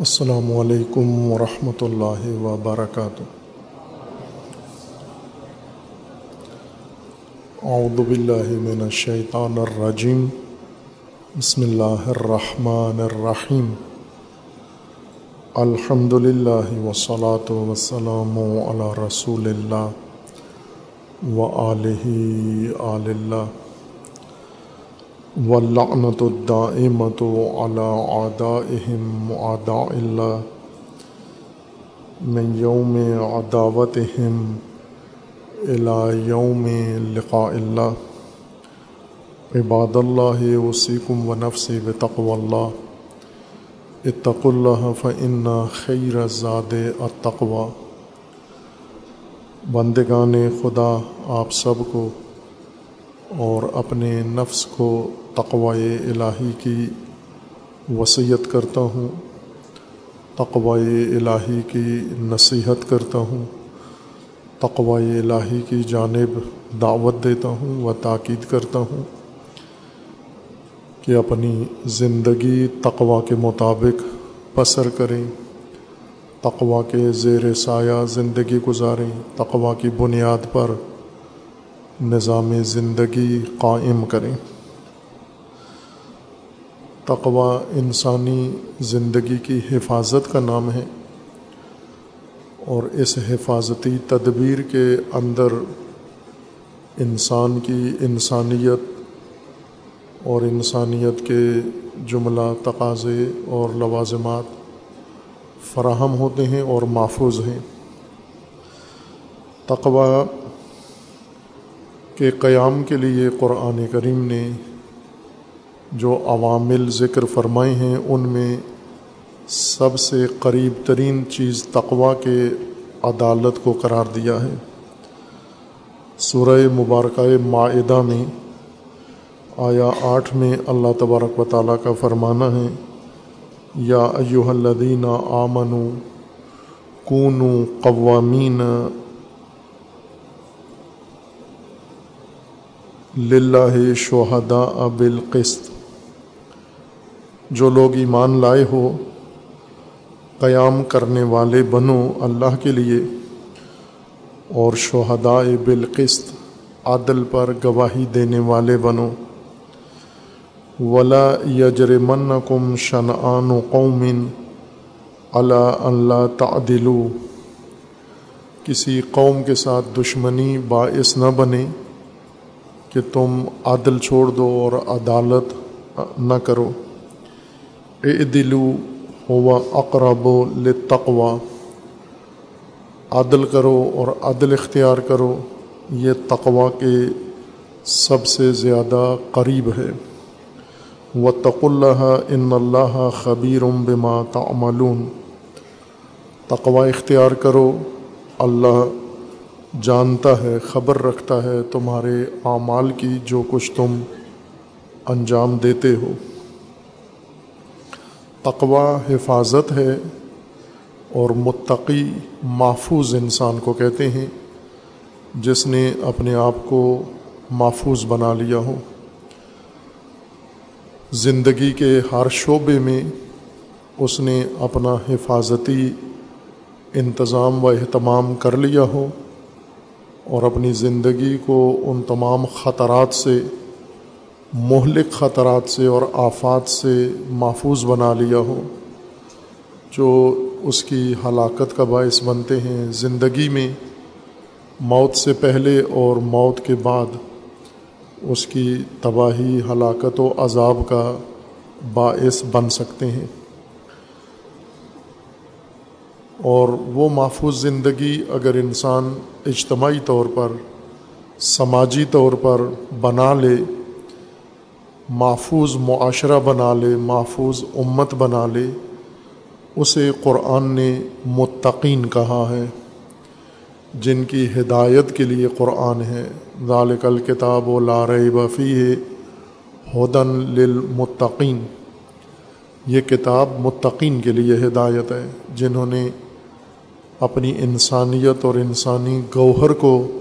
السلام علیکم ورحمۃ اللہ وبرکاتہ۔ اعوذ باللہ من الشیطان الرجیم۔ بسم اللہ الرحمن الرحیم۔ الحمد للہ وسلاۃ وسلام علی رسول اللہ و علیہ آل اللہ۔ واللعنة الدائمة على عدائهم عداء الله من يوم عداوتهم إلى يوم لقاء الله. عباد الله وصيكم ونفسي بتقوى الله. اتقوا الله فإن خير الزاد التقوى. بندگان خدا، آپ سب کو اور اپنے نفس کو تقوی الہی کی وصیت کرتا ہوں تقوی الہی کی نصیحت کرتا ہوں تقوی الہی کی جانب دعوت دیتا ہوں و تاکید کرتا ہوں کہ اپنی زندگی تقوی کے مطابق بسر کریں، تقوی کے زیر سایہ زندگی گزاریں، تقوی کی بنیاد پر نظام زندگی قائم کریں۔ تقوی انسانی زندگی کی حفاظت کا نام ہے اور اس حفاظتی تدبیر کے اندر انسان کی انسانیت اور انسانیت کے جملہ، تقاضے اور لوازمات فراہم ہوتے ہیں اور محفوظ ہیں۔ تقوی کے قیام کے لیے قرآن کریم نے جو عوامل ذکر فرمائے ہیں، ان میں سب سے قریب ترین چیز تقوا کے عدالت کو قرار دیا ہے۔ سورہ مبارکہ معدہ میں آیا آٹھ میں اللہ تبارک و تعالیٰ کا فرمانا ہے، یا ایوہ الذین آمنوا کونوا قوامین للہ شہداء بالقسط۔ جو لوگ ایمان لائے ہو، قیام کرنے والے بنو اللہ کے لیے، اور شہداء بالقسط، عدل پر گواہی دینے والے بنو۔ ولا یجرمنکم شنآن قوم اللہ اللہ تعدلو کسی قوم کے ساتھ دشمنی باعث نہ بنے۔ کہ تم عدل چھوڑ دو اور عدالت نہ کرو۔ اے دلو ہوا اقرب و لتقوا عدل کرو اور عدل اختیار کرو۔ یہ تقوا کے سب سے زیادہ قریب ہے۔ و تق اللہ، ان اللہ خبیر بما تعملون۔ تقوا اختیار کرو۔ اللہ جانتا ہے، خبر رکھتا ہے تمہارے اعمال کی جو کچھ تم انجام دیتے ہو۔ تقوا حفاظت ہے اور متقی، محفوظ انسان کو کہتے ہیں، جس نے اپنے آپ کو محفوظ بنا لیا ہو۔ زندگی کے ہر شعبے میں اس نے اپنا حفاظتی انتظام و اہتمام کر لیا ہو۔ اور اپنی زندگی کو ان تمام خطرات سے، مہلک خطرات سے اور آفات سے محفوظ بنا لیا ہو جو اس کی ہلاکت کا باعث بنتے ہیں زندگی میں، موت سے پہلے اور موت کے بعد اس کی تباہی، ہلاکت و عذاب کا باعث بن سکتے ہیں۔ اور وہ محفوظ زندگی اگر انسان اجتماعی طور پر، سماجی طور پر بنا لے، محفوظ معاشرہ بنا لے، محفوظ امت بنا لے، اسے قرآن نے متقین کہا ہے، جن کی ہدایت کے لیے قرآن ہے۔ ذالک الکتاب و لار بفی ہے ہدن للمتقین۔ یہ کتاب متقین کے لیے ہدایت ہے، جنہوں نے اپنی انسانیت اور انسانی گوہر کو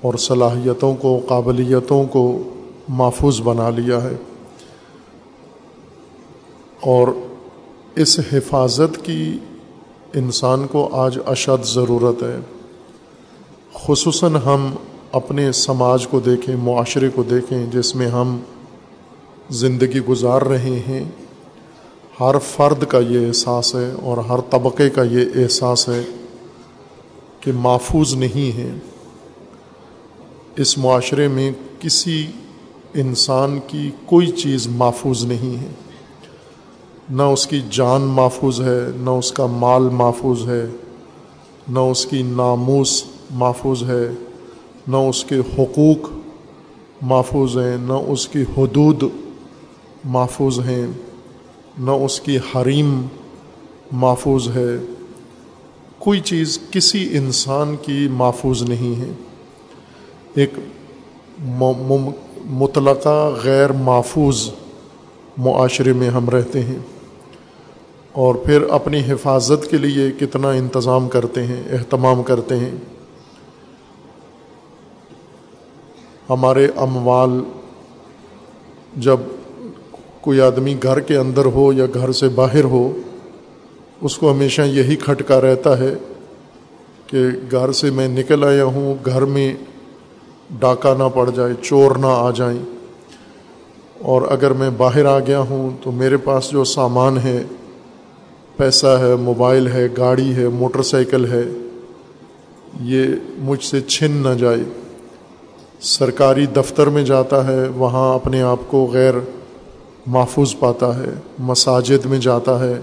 اور صلاحیتوں کو، قابلیتوں کو محفوظ بنا لیا ہے اور اس حفاظت کی انسان کو آج اشد ضرورت ہے۔ خصوصاً ہم اپنے سماج کو دیکھیں، معاشرے کو دیکھیں، جس میں ہم زندگی گزار رہے ہیں۔ ہر فرد کا یہ احساس ہے اور ہر طبقے کا یہ احساس ہے کہ محفوظ نہیں ہے۔ اس معاشرے میں کسی انسان کی کوئی چیز محفوظ نہیں ہے۔ نہ اس کی جان محفوظ ہے، نہ اس کا مال محفوظ ہے، نہ اس کی ناموس محفوظ ہے، نہ اس کے حقوق محفوظ ہیں، نہ اس کی حدود محفوظ ہیں۔ نہ اس کی حریم محفوظ ہے۔ کوئی چیز کسی انسان کی محفوظ نہیں ہے۔ ایک مطلقہ غیر محفوظ معاشرے میں ہم رہتے ہیں اور پھر اپنی حفاظت کے لیے کتنا انتظام کرتے ہیں، اہتمام کرتے ہیں۔ ہمارے اموال جب کوئی آدمی گھر کے اندر ہو یا گھر سے باہر ہو، اس کو ہمیشہ یہی کھٹکا رہتا ہے کہ گھر سے میں نکل آیا ہوں، گھر میں ڈاکہ نہ پڑ جائے، چور نہ آ جائیں۔ اور اگر میں باہر آ گیا ہوں تو میرے پاس جو سامان ہے، پیسہ ہے، موبائل ہے، گاڑی ہے، موٹر سائیکل ہے، یہ مجھ سے چھن نہ جائے۔ سرکاری دفتر میں جاتا ہے، وہاں اپنے آپ کو غیر محفوظ پاتا ہے، مساجد میں جاتا ہے،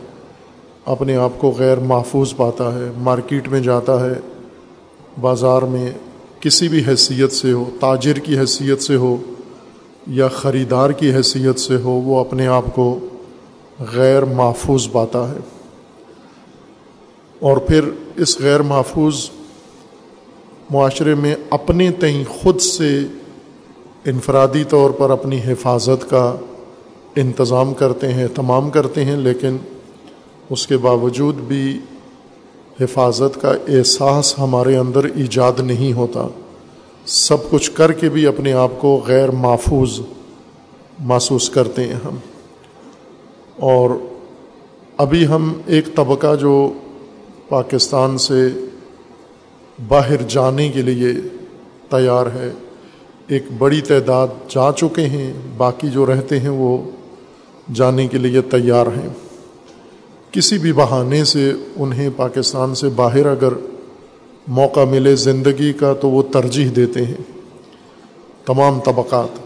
اپنے آپ کو غیر محفوظ پاتا ہے، مارکیٹ میں جاتا ہے، بازار میں کسی بھی حیثیت سے ہو، تاجر کی حیثیت سے ہو یا خریدار کی حیثیت سے ہو، وہ اپنے آپ کو غیر محفوظ پاتا ہے۔ اور پھر اس غیر محفوظ معاشرے میں اپنے تئیں خود سے انفرادی طور پر اپنی حفاظت کا انتظام کرتے ہیں، تمام کرتے ہیں، لیکن اس کے باوجود بھی حفاظت کا احساس ہمارے اندر ایجاد نہیں ہوتا۔ سب کچھ کر کے بھی اپنے آپ کو غیر محفوظ محسوس کرتے ہیں ہم۔ اور ابھی ہم ایک طبقہ جو پاکستان سے باہر جانے کے لیے تیار ہے، ایک بڑی تعداد جا چکے ہیں، باقی جو رہتے ہیں وہ جانے کے لیے تیار ہیں۔ کسی بھی بہانے سے انہیں پاکستان سے باہر اگر موقع ملے زندگی کا تو وہ ترجیح دیتے ہیں۔ تمام طبقات۔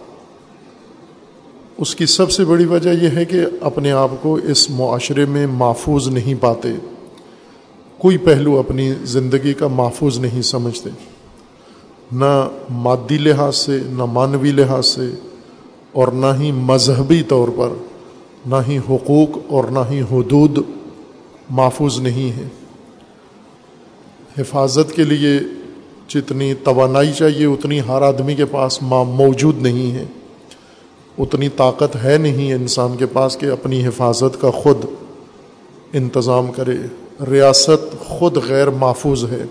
اس کی سب سے بڑی وجہ یہ ہے کہ اپنے آپ کو اس معاشرے میں محفوظ نہیں پاتے۔ کوئی پہلو اپنی زندگی کا محفوظ نہیں سمجھتے۔ نہ مادی لحاظ سے، نہ مانوی لحاظ سے اور نہ ہی مذہبی طور پر۔ نہ ہی حقوق اور نہ ہی حدود محفوظ نہیں ہے حفاظت کے لیے جتنی توانائی چاہیے، اتنی ہر آدمی کے پاس موجود نہیں ہے۔ اتنی طاقت ہے نہیں انسان کے پاس کہ اپنی حفاظت کا خود انتظام کرے۔ ریاست خود غیر محفوظ ہے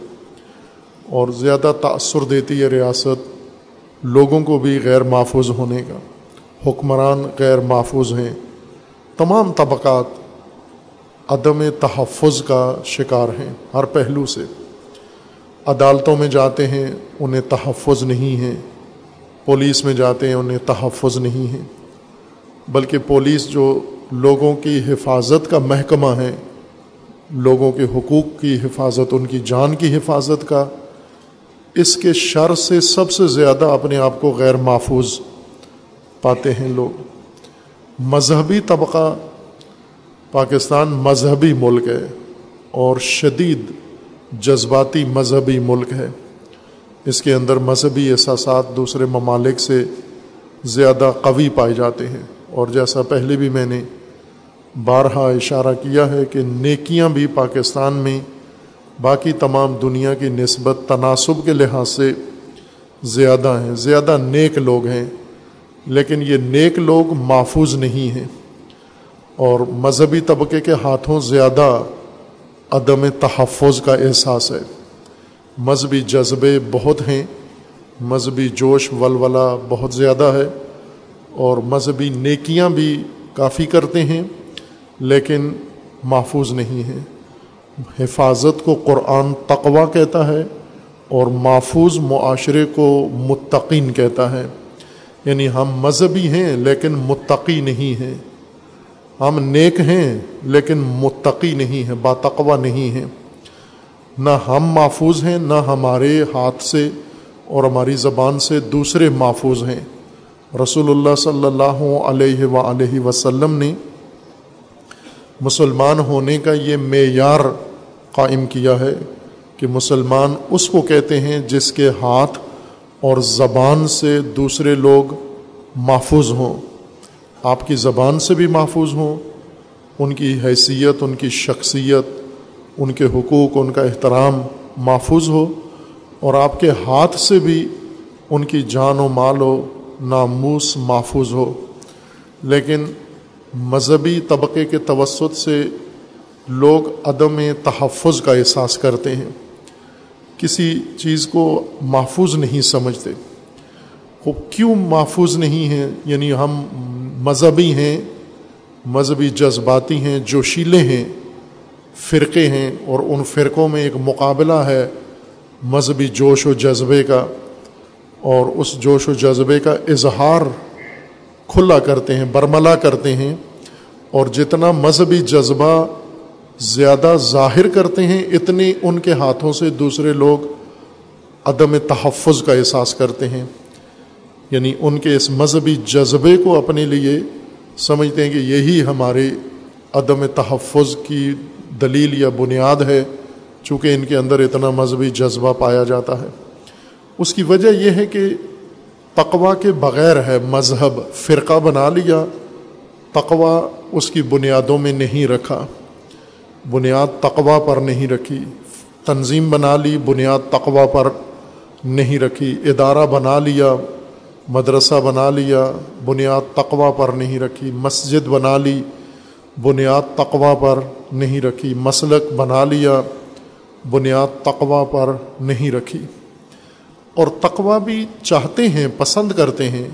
اور زیادہ تأثر دیتی ہے ریاست لوگوں کو بھی غیر محفوظ ہونے کا۔ حکمران غیر محفوظ ہیں۔ تمام طبقات عدم تحفظ کا شکار ہیں ہر پہلو سے۔ عدالتوں میں جاتے ہیں، انہیں تحفظ نہیں ہے پولیس میں جاتے ہیں، انہیں تحفظ نہیں ہے بلکہ پولیس جو لوگوں کی حفاظت کا محکمہ ہے، لوگوں کے حقوق کی حفاظت، ان کی جان کی حفاظت کا، اس کے شر سے سب سے زیادہ اپنے آپ کو غیر محفوظ پاتے ہیں لوگ۔ مذہبی طبقہ پاکستان مذہبی ملک ہے اور شدید جذباتی مذہبی ملک ہے۔ اس کے اندر مذہبی احساسات دوسرے ممالک سے زیادہ قوی پائے جاتے ہیں۔ اور جیسا پہلے بھی میں نے بارہا اشارہ کیا ہے کہ نیکیاں بھی پاکستان میں باقی تمام دنیا کی نسبت تناسب کے لحاظ سے زیادہ ہیں، زیادہ نیک لوگ ہیں۔ لیکن یہ نیک لوگ محفوظ نہیں ہیں اور مذہبی طبقے کے ہاتھوں زیادہ عدم تحفظ کا احساس ہے۔ مذہبی جذبے بہت ہیں، مذہبی جوش ولولہ بہت زیادہ ہے اور مذہبی نیکیاں بھی کافی کرتے ہیں، لیکن محفوظ نہیں ہیں۔ حفاظت کو قرآن تقوا کہتا ہے اور محفوظ معاشرے کو متقین کہتا ہے۔ یعنی ہم مذہبی ہیں لیکن متقی نہیں ہیں۔ ہم نیک ہیں لیکن متقی نہیں ہیں باتقوا نہیں ہیں۔ نہ ہم محفوظ ہیں، نہ ہمارے ہاتھ سے اور ہماری زبان سے دوسرے محفوظ ہیں۔ رسول اللہ صلی اللہ علیہ و وسلم نے مسلمان ہونے کا یہ معیار قائم کیا ہے کہ مسلمان اس کو کہتے ہیں جس کے ہاتھ اور زبان سے دوسرے لوگ محفوظ ہوں۔ آپ کی زبان سے بھی محفوظ ہوں۔ ان کی حیثیت، ان کی شخصیت، ان کے حقوق، ان کا احترام محفوظ ہو۔ اور آپ کے ہاتھ سے بھی ان کی جان و مال و ناموس محفوظ ہو۔ لیکن مذہبی طبقے کے توسط سے لوگ عدم تحفظ کا احساس کرتے ہیں۔ کسی چیز کو محفوظ نہیں سمجھتے۔ وہ کیوں محفوظ نہیں ہیں؟ یعنی ہم مذہبی ہیں، مذہبی جذباتی ہیں، جوشیلے ہیں، فرقے ہیں، اور ان فرقوں میں ایک مقابلہ ہے مذہبی جوش و جذبے کا۔ اور اس جوش و جذبے کا اظہار کھلا کرتے ہیں، برملا کرتے ہیں۔ اور جتنا مذہبی جذبہ زیادہ ظاہر کرتے ہیں، اتنی ان کے ہاتھوں سے دوسرے لوگ عدم تحفظ کا احساس کرتے ہیں۔ یعنی ان کے اس مذہبی جذبے کو اپنے لیے سمجھتے ہیں کہ یہی ہمارے عدم تحفظ کی دلیل یا بنیاد ہے، چونکہ ان کے اندر اتنا مذہبی جذبہ پایا جاتا ہے۔ اس کی وجہ یہ ہے کہ تقوا کے بغیر ہے، مذہب فرقہ بنا لیا تقوا اس کی بنیادوں میں نہیں رکھا۔ بنیاد تقوا پر نہیں رکھی، تنظیم بنا لی، بنیاد تقوا پر نہیں رکھی، ادارہ بنا لیا، مدرسہ بنا لیا، بنیاد تقوا پر نہیں رکھی، مسجد بنا لی، بنیاد تقوا پر نہیں رکھی، مسلک بنا لیا، بنیاد تقوا پر نہیں رکھی۔ اور تقوا بھی چاہتے ہیں، پسند کرتے ہیں۔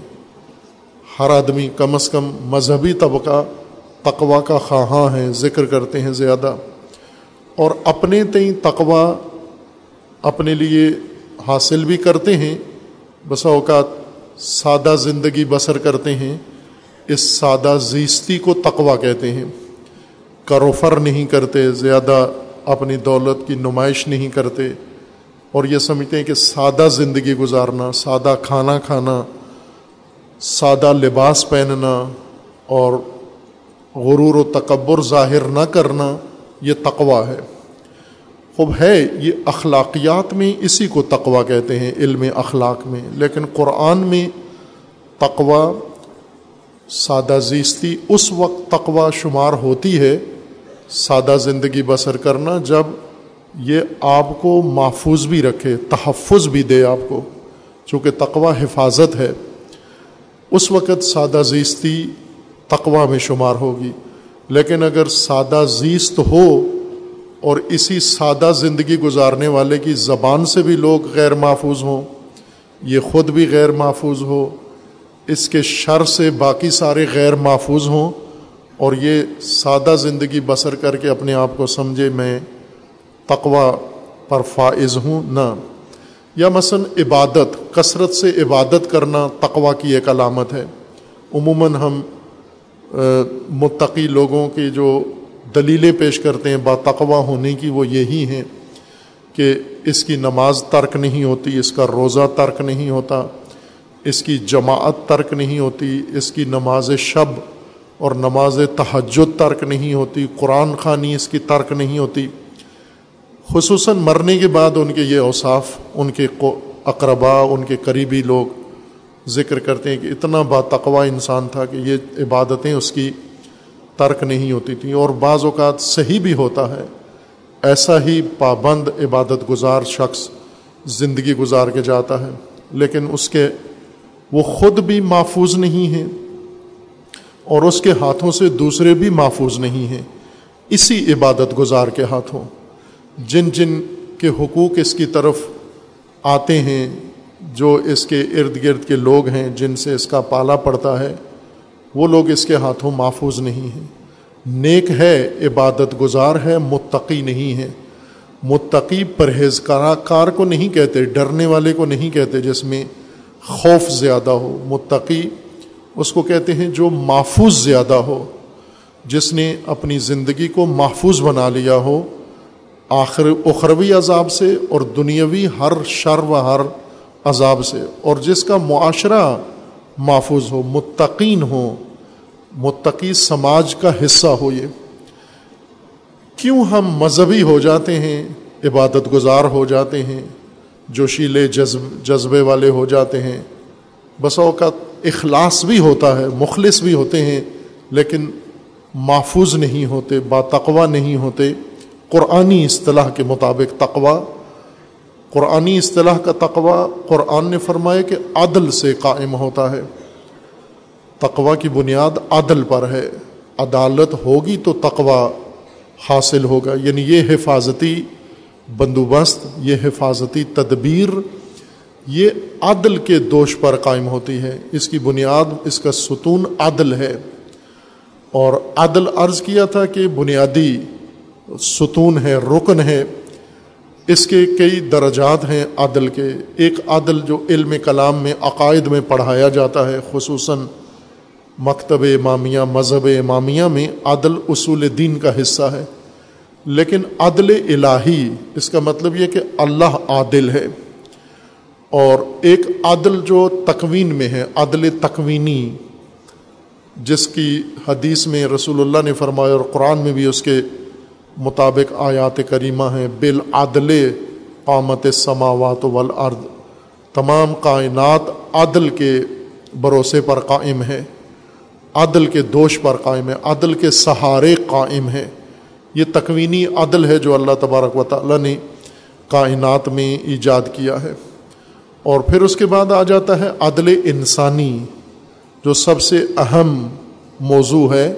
ہر آدمی کم از کم مذہبی طبقہ تقوا کا خواہاں ہیں، ذکر کرتے ہیں زیادہ۔ اور اپنے تئیں تقوا اپنے لیے حاصل بھی کرتے ہیں۔ بسا اوقات سادہ زندگی بسر کرتے ہیں۔ اس سادہ زیستی کو تقوا کہتے ہیں۔ کروفر نہیں کرتے، زیادہ اپنی دولت کی نمائش نہیں کرتے۔ اور یہ سمجھتے ہیں کہ سادہ زندگی گزارنا، سادہ کھانا کھانا، سادہ لباس پہننا اور غرور و تکبر ظاہر نہ کرنا یہ تقوا ہے۔ خوب ہے، یہ اخلاقیات میں اسی کو تقوا کہتے ہیں، علم اخلاق میں۔ لیکن قرآن میں تقوا سادہ زیستی، اس وقت تقوا شمار ہوتی ہے سادہ زندگی بسر کرنا، جب یہ آپ کو محفوظ بھی رکھے، تحفظ بھی دے آپ کو، چونکہ تقوا حفاظت ہے۔ اس وقت سادہ زیستی تقوا میں شمار ہوگی۔ لیکن اگر سادہ زیست ہو اور اسی سادہ زندگی گزارنے والے کی زبان سے بھی لوگ غیر محفوظ ہوں، یہ خود بھی غیر محفوظ ہو، اس کے شر سے باقی سارے غیر محفوظ ہوں اور یہ سادہ زندگی بسر کر کے اپنے آپ کو سمجھے میں تقوا پر فائز ہوں نہ۔ یا مثلا عبادت، کثرت سے عبادت کرنا تقوا کی ایک علامت ہے۔ عموماً ہم متقی لوگوں کی جو دلیلیں پیش کرتے ہیں باتقوا ہونے کی، وہ یہی ہیں کہ اس کی نماز ترک نہیں ہوتی، اس کا روزہ ترک نہیں ہوتا، اس کی جماعت ترک نہیں ہوتی، اس کی نماز شب اور نماز تحجد ترک نہیں ہوتی، قرآن خوانی اس کی ترک نہیں ہوتی۔ خصوصاً مرنے کے بعد ان کے یہ اوصاف، ان کے اقربا ان کے قریبی لوگ ذکر کرتے ہیں کہ اتنا باتقوا انسان تھا کہ یہ عبادتیں اس کی ترک نہیں ہوتی تھیں اور بعض اوقات صحیح بھی ہوتا ہے۔ ایسا ہی پابند عبادت گزار شخص زندگی گزار کے جاتا ہے، لیکن اس کے وہ خود بھی محفوظ نہیں ہیں اور اس کے ہاتھوں سے دوسرے بھی محفوظ نہیں ہیں۔ اسی عبادت گزار کے ہاتھوں جن جن کے حقوق اس کی طرف آتے ہیں جو اس کے ارد گرد کے لوگ ہیں، جن سے اس کا پالا پڑتا ہے، وہ لوگ اس کے ہاتھوں محفوظ نہیں ہیں۔ نیک ہے، عبادت گزار ہے، متقی نہیں ہے۔ متقی پرہیز کار کو نہیں کہتے، ڈرنے والے کو نہیں کہتے جس میں خوف زیادہ ہو۔ متقی اس کو کہتے ہیں جو محفوظ زیادہ ہو، جس نے اپنی زندگی کو محفوظ بنا لیا ہو۔ آخر اخروی عذاب سے اور دنیاوی ہر شر و ہر عذاب سے۔ اور جس کا معاشرہ محفوظ ہو، متقین ہو، متقی سماج کا حصہ ہو یہ۔ کیوں ہم مذہبی ہو جاتے ہیں، عبادت گزار ہو جاتے ہیں، جوشیلے جذب، جذبے والے ہو جاتے ہیں۔ بس اوقات اخلاص بھی ہوتا ہے، مخلص بھی ہوتے ہیں، لیکن محفوظ نہیں ہوتے، با تقوا نہیں ہوتے۔ قرآنی اصطلاح کے مطابق تقوا قرآنی اصطلاح کا تقوا قرآن نے فرمایا کہ عدل سے قائم ہوتا ہے۔ تقوا کی بنیاد عدل پر ہے۔ عدالت ہوگی تو تقوا حاصل ہوگا۔ یعنی یہ حفاظتی بندوبست، یہ حفاظتی تدبیر، یہ عدل کے دوش پر قائم ہوتی ہے۔ اس کی بنیاد، اس کا ستون عدل ہے۔ اور عدل عرض کیا تھا کہ بنیادی ستون ہے، رکن ہے۔ اس کے کئی درجات ہیں عدل کے۔ ایک عدل جو علم کلام میں، عقائد میں پڑھایا جاتا ہے، خصوصاً مکتب امامیہ، مذہب امامیہ میں عدل اصول دین کا حصہ ہے۔ لیکن عدل الہی، اس کا مطلب یہ کہ اللہ عادل ہے۔ اور ایک عدل جو تکوین میں ہے، عدل تکوینی، جس کی حدیث میں رسول اللہ نے فرمایا اور قرآن میں بھی اس کے مطابق آیات کریمہ ہیں، بالعدل قامت سماوات والارض۔ تمام کائنات عدل کے بھروسے پر قائم ہے عدل کے دوش پر قائم ہے عدل کے سہارے قائم ہے یہ تکوینی عدل ہے جو اللہ تبارک و تعالیٰ نے کائنات میں ایجاد کیا ہے۔ اور پھر اس کے بعد آ جاتا ہے عدل انسانی، جو سب سے اہم موضوع ہے،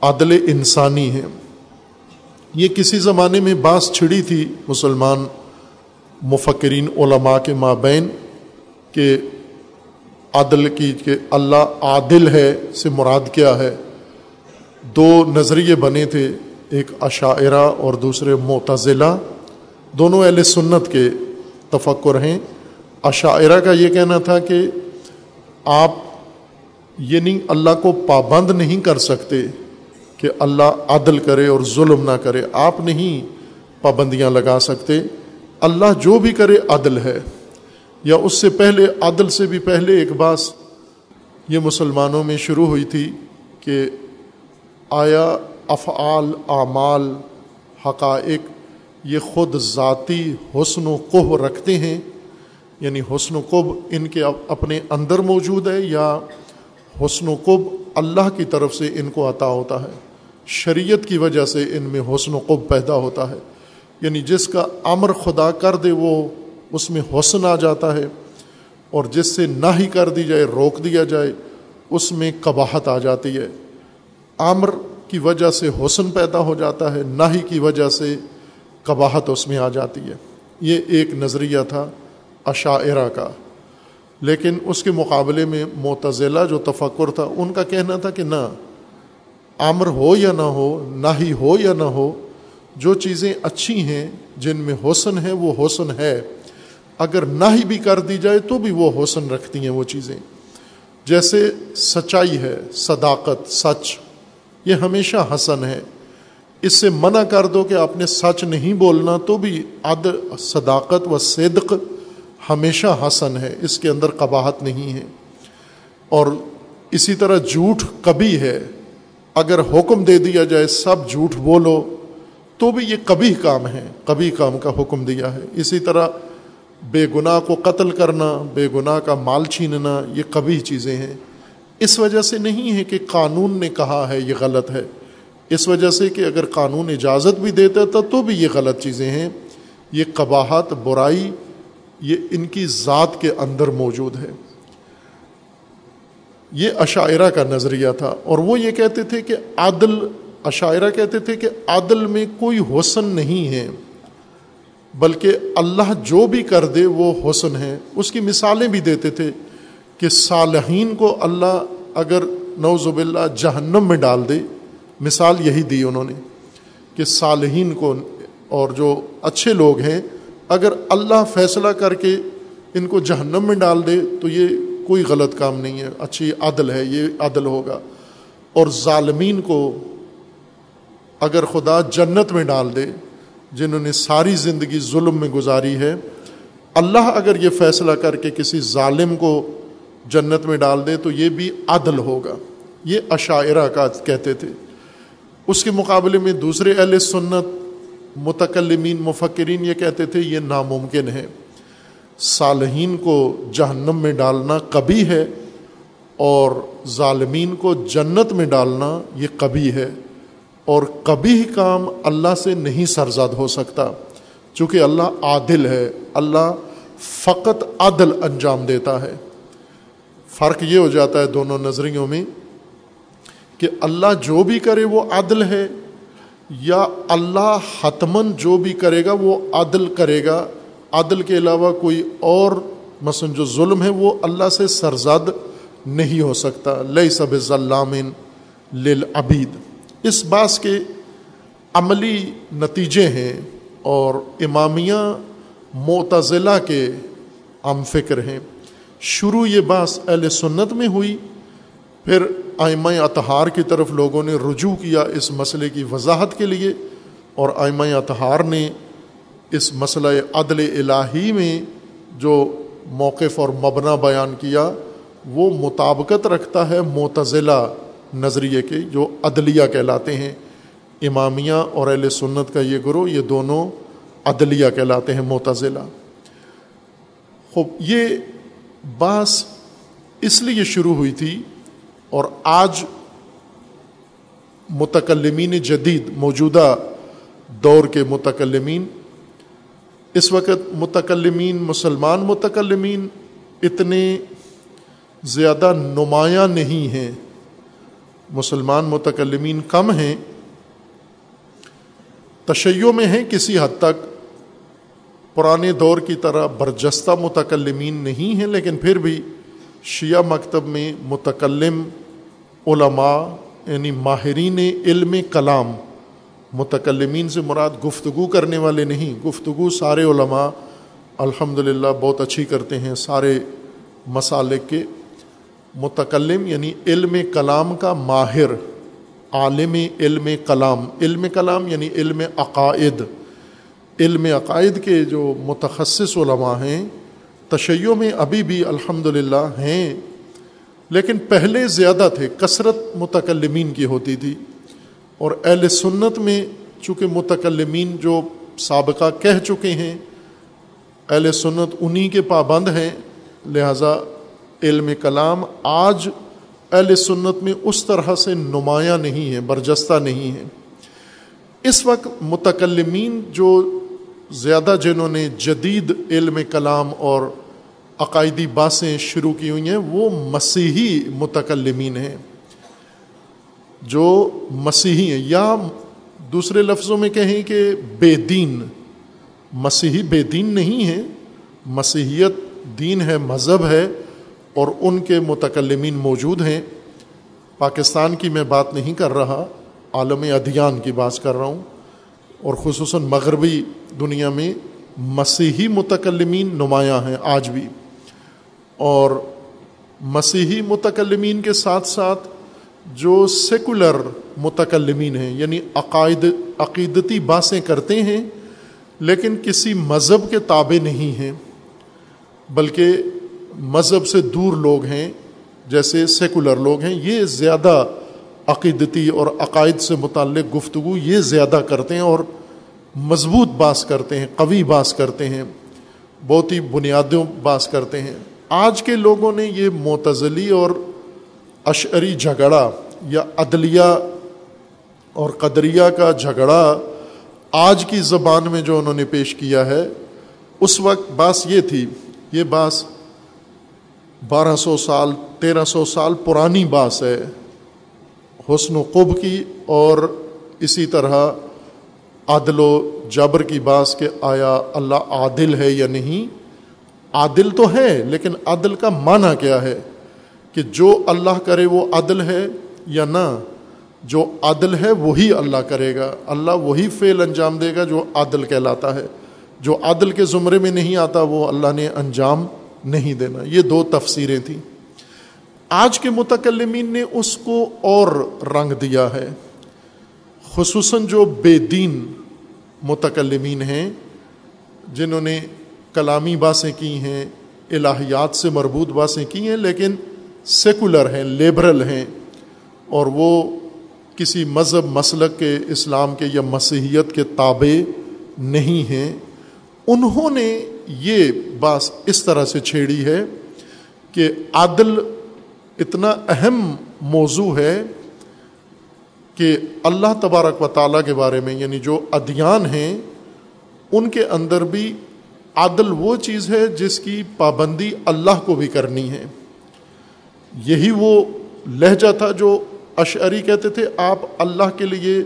عدل انسانی ہے۔ یہ کسی زمانے میں بانس چھڑی تھی مسلمان مفکرین، علماء کے مابین کہ عدل کی کہ اللہ عادل ہے، سے مراد کیا ہے؟ دو نظریے بنے تھے، ایک عشاعرہ اور دوسرے معتزلہ۔ دونوں اہل سنت کے تفکر ہیں۔ عشاعرہ کا یہ کہنا تھا کہ آپ یہ نہیں، اللہ کو پابند نہیں کر سکتے۔ کہ اللہ عدل کرے اور ظلم نہ کرے، آپ نہیں پابندیاں لگا سکتے۔ اللہ جو بھی کرے عدل ہے۔ یا اس سے پہلے، عدل سے بھی پہلے ایک باس یہ مسلمانوں میں شروع ہوئی تھی کہ آیا، افعال، اعمال، حقائق، یہ خود ذاتی حسن و قب رکھتے ہیں۔ یعنی حسن و قب ان کے اپنے اندر موجود ہے یا حسن و قب اللہ کی طرف سے ان کو عطا ہوتا ہے۔ شریعت کی وجہ سے ان میں حسن و قب پیدا ہوتا ہے۔ یعنی جس کا امر خدا کر دے وہ اس میں حسن آ جاتا ہے اور جس سے نہ ہی کر دی جائے، روک دیا جائے، اس میں قباہت آ جاتی ہے۔ امر کی وجہ سے حسن پیدا ہو جاتا ہے، نہ ہی کی وجہ سے قباہت اس میں آ جاتی ہے۔ یہ ایک نظریہ تھا عشاعرہ کا۔ لیکن اس کے مقابلے میں معتزلہ جو تفکر تھا، ان کا کہنا تھا کہ نہ امر ہو یا نہ ہو نہ ہی ہو یا نہ ہو، جو چیزیں اچھی ہیں، جن میں حسن ہے، وہ حسن ہے۔ اگر نہ ہی بھی کر دی جائے، تو بھی وہ حسن رکھتی ہیں وہ چیزیں۔ جیسے سچائی ہے، صداقت، سچ، یہ ہمیشہ حسن ہے۔ اس سے منع کر دو کہ آپ نے سچ نہیں بولنا، تو بھی عد، صداقت و صدق ہمیشہ حسن ہے۔ اس کے اندر قباہت نہیں ہے۔ اور اسی طرح جھوٹ کبھی ہے۔ اگر حکم دے دیا جائے سب جھوٹ بولو، تو بھی یہ کبھی کام ہے۔ کبھی کام کا حکم دیا ہے۔ اسی طرح بے گناہ کو قتل کرنا، بے گناہ کا مال چھیننا، یہ کبھی چیزیں ہیں۔ اس وجہ سے نہیں ہے کہ قانون نے کہا ہے یہ غلط ہے۔ اس وجہ سے کہ اگر قانون اجازت بھی دیتا تھا تو بھی یہ غلط چیزیں ہیں۔ یہ قباہت برائی، یہ ان کی ذات کے اندر موجود ہے۔ یہ عشاعرہ کا نظریہ تھا اور وہ یہ کہتے تھے کہ عادل عشاعرہ کہتے تھے کہ عادل میں کوئی حسن نہیں ہے، بلکہ اللہ جو بھی کر دے وہ حسن ہے۔ اس کی مثالیں بھی دیتے تھے کہ صالحین کو اللہ اگر نوزب اللہ جہنم میں ڈال دے۔ مثال یہی دی انہوں نے کہ صالحین کو اور جو اچھے لوگ ہیں، اگر اللہ فیصلہ کر کے ان کو جہنم میں ڈال دے تو یہ کوئی غلط کام نہیں ہے، اچھی عدل ہے، یہ عدل ہوگا۔ اور ظالمین کو اگر خدا جنت میں ڈال دے، جنہوں نے ساری زندگی ظلم میں گزاری ہے، اللہ اگر یہ فیصلہ کر کے کسی ظالم کو جنت میں ڈال دے، تو یہ بھی عدل ہوگا۔ یہ عشاعرہ کا کہتے تھے۔ اس کے مقابلے میں دوسرے اہل سنت، متکلمین، مفکرین یہ کہتے تھے، یہ ناممکن ہے۔ صالحین کو جہنم میں ڈالنا کبھی ہے اور ظالمین کو جنت میں ڈالنا یہ کبھی ہے اور کبھی کام اللہ سے نہیں سرزاد ہو سکتا چونکہ اللہ عادل ہے، اللہ فقط عدل انجام دیتا ہے۔ فرق یہ ہو جاتا ہے دونوں نظریوں میں کہ اللہ جو بھی کرے وہ عدل ہے یا اللہ حتمن جو بھی کرے گا وہ عدل کرے گا۔ عدل کے علاوہ کوئی اور مثلاً جو ظلم ہے وہ اللہ سے سرزد نہیں ہو سکتا۔ لئی سب ضلامن للعبید۔ اس باس کے عملی نتیجے ہیں اور امامیہ معتضلاء کے عام فکر ہیں۔ شروع یہ باس اہل سنت میں ہوئی۔ پھر آئمہ اطہار کی طرف لوگوں نے رجوع کیا اس مسئلے کی وضاحت کے لیے اور آئمہ اطہار نے اس مسئلہ عدل الہی میں جو موقف اور مبنا بیان کیا، وہ مطابقت رکھتا ہے معتضلا نظریے کے، جو عدلیہ کہلاتے ہیں۔ امامیہ اور اہل سنت کا یہ گروہ، یہ دونوں عدلیہ کہلاتے ہیں معتضلا خوب، یہ باس اس لیے شروع ہوئی تھی اور آج متکلمین جدید، موجودہ دور کے متکلمین اس وقت متکلمین، مسلمان متکلمین اتنے زیادہ نمایاں نہیں ہیں۔ مسلمان متکلمین کم ہیں۔ تشیعوں میں ہیں کسی حد تک۔ پرانے دور کی طرح برجستہ متکلمین نہیں ہیں، لیکن پھر بھی شیعہ مکتب میں متکلم علماء یعنی ماہرین علم کلام متکلمین سے مراد گفتگو کرنے والے نہیں۔ گفتگو سارے علماء الحمد للہ بہت اچھی کرتے ہیں سارے مسالک کے۔ متکلم یعنی علم کلام کا ماہر، عالم علم کلام۔ علم کلام یعنی علم عقائد۔ علم عقائد کے جو متخصص علماء ہیں تشیعوں میں ابھی بھی الحمد للہ ہیں۔ لیکن پہلے زیادہ تھے، کثرت متکلمین کی ہوتی تھی۔ اور اہل سنت میں چونکہ متکلمین جو سابقہ کہہ چکے ہیں، اہل سنت انہی کے پابند ہیں۔ لہٰذا علم کلام آج اہل سنت میں اس طرح سے نمایاں نہیں ہے، برجستہ نہیں ہے۔ اس وقت متکلمین جو زیادہ جنہوں نے جدید علم کلام اور عقائدی باسیں شروع کی ہوئی ہیں، وہ مسیحی متکلمین ہیں۔ جو مسیحی ہیں، یا دوسرے لفظوں میں کہیں کہ بے دین۔ مسیحی بے دین نہیں ہے مسیحیت دین ہے، مذہب ہے، اور ان کے متکلمین موجود ہیں۔ پاکستان کی میں بات نہیں کر رہا، عالم ادھیان کی بات کر رہا ہوں۔ اور خصوصاً مغربی دنیا میں مسیحی متکلمین نمایاں ہیں، آج بھی۔ اور مسیحی متکلمین کے ساتھ ساتھ جو سیکولر متکلمین ہیں یعنی عقائد، عقیدتی باتیں کرتے ہیں، لیکن کسی مذہب کے تابع نہیں ہیں، بلکہ مذہب سے دور لوگ ہیں، جیسے سیکولر لوگ ہیں، یہ زیادہ عقیدتی اور عقائد سے متعلق گفتگو یہ زیادہ کرتے ہیں اور مضبوط باس کرتے ہیں، قوی باس کرتے ہیں، بہت ہی بنیادوں باس کرتے ہیں۔ آج کے لوگوں نے یہ معتزلی اور اشعری جھگڑا یا عدلیہ اور قدریہ کا جھگڑا آج کی زبان میں جو انہوں نے پیش کیا ہے، اس وقت باس یہ تھی، یہ باس بارہ سو سال، تیرہ سو سال پرانی باس ہے، حسن و قب کی اور اسی طرح عادل و جبر کی باس کہ آیا اللہ عادل ہے یا نہیں؟ عادل تو ہے، لیکن عدل کا معنی کیا ہے؟ کہ جو اللہ کرے وہ عدل ہے یا نہ، جو عدل ہے وہی اللہ کرے گا۔ اللہ وہی فعل انجام دے گا جو عدل کہلاتا ہے۔ جو عدل کے زمرے میں نہیں آتا، وہ اللہ نے انجام نہیں دینا۔ یہ دو تفسیریں تھیں۔ آج کے متکلمین نے اس کو اور رنگ دیا ہے۔ خصوصاً جو بے دین متکلمین ہیں، جنہوں نے کلامی باتیں کی ہیں، الہیات سے مربوط باتیں کی ہیں، لیکن سیکولر ہیں لیبرل ہیں، اور وہ کسی مذہب مسلک کے اسلام کے یا مسیحیت کے تابع نہیں ہیں۔ انہوں نے یہ بات اس طرح سے چھیڑی ہے کہ عادل اتنا اہم موضوع ہے کہ اللہ تبارک و تعالیٰ کے بارے میں یعنی جو ادیان ہیں، ان کے اندر بھی عادل وہ چیز ہے جس کی پابندی اللہ کو بھی کرنی ہے۔ یہی وہ لہجہ تھا جو اشعری کہتے تھے، آپ اللہ کے لیے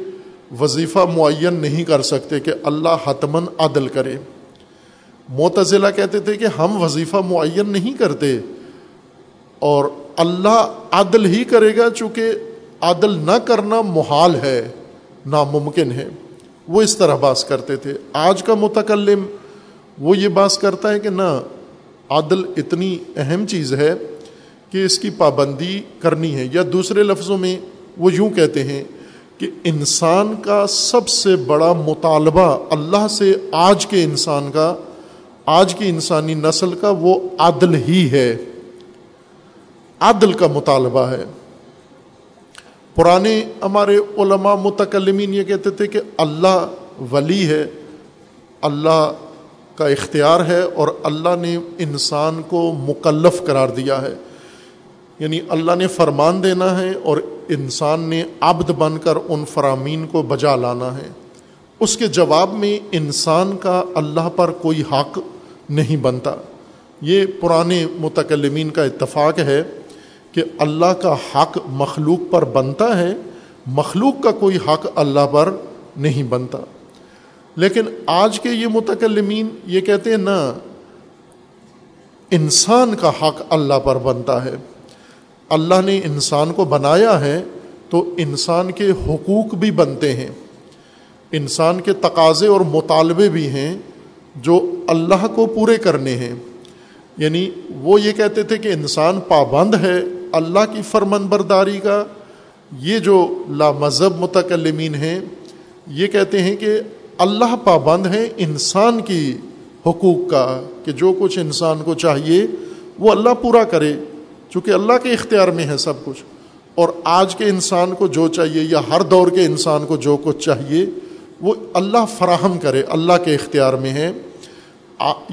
وظیفہ معین نہیں کر سکتے کہ اللہ حتمن عدل کرے۔ معتزلہ کہتے تھے کہ ہم وظیفہ معین نہیں کرتے اور اللہ عدل ہی کرے گا چونکہ عدل نہ کرنا محال ہے، ناممکن ہے۔ وہ اس طرح باس کرتے تھے۔ آج کا متکلم وہ یہ باس کرتا ہے کہ نہ، عدل اتنی اہم چیز ہے کہ اس کی پابندی کرنی ہے، یا دوسرے لفظوں میں وہ یوں کہتے ہیں کہ انسان کا سب سے بڑا مطالبہ اللہ سے آج کے انسان کا، آج کی انسانی نسل کا وہ عدل ہی ہے۔ عدل کا مطالبہ ہے۔ پرانے ہمارے علماء متکلمین یہ کہتے تھے کہ اللہ ولی ہے، اللہ کا اختیار ہے اور اللہ نے انسان کو مکلف قرار دیا ہے۔ یعنی اللہ نے فرمان دینا ہے اور انسان نے عبد بن کر ان فرامین کو بجا لانا ہے۔ اس کے جواب میں انسان کا اللہ پر کوئی حق نہیں بنتا۔ یہ پرانے متکلمین کا اتفاق ہے کہ اللہ کا حق مخلوق پر بنتا ہے، مخلوق کا کوئی حق اللہ پر نہیں بنتا۔ لیکن آج کے یہ متکلمین یہ کہتے ہیں نا انسان کا حق اللہ پر بنتا ہے۔ اللہ نے انسان کو بنایا ہے تو انسان کے حقوق بھی بنتے ہیں۔ انسان کے تقاضے اور مطالبے بھی ہیں جو اللہ کو پورے کرنے ہیں۔ یعنی وہ یہ کہتے تھے کہ انسان پابند ہے اللہ کی فرمن برداری کا۔ یہ جو لا مذہب متکلمین ہیں، یہ کہتے ہیں کہ اللہ پابند ہے انسان کی حقوق کا، کہ جو کچھ انسان کو چاہیے وہ اللہ پورا کرے۔ چونکہ اللہ کے اختیار میں ہے سب کچھ۔ اور آج کے انسان کو جو چاہیے یا ہر دور کے انسان کو جو کچھ چاہیے، وہ اللہ فراہم کرے، اللہ کے اختیار میں ہے۔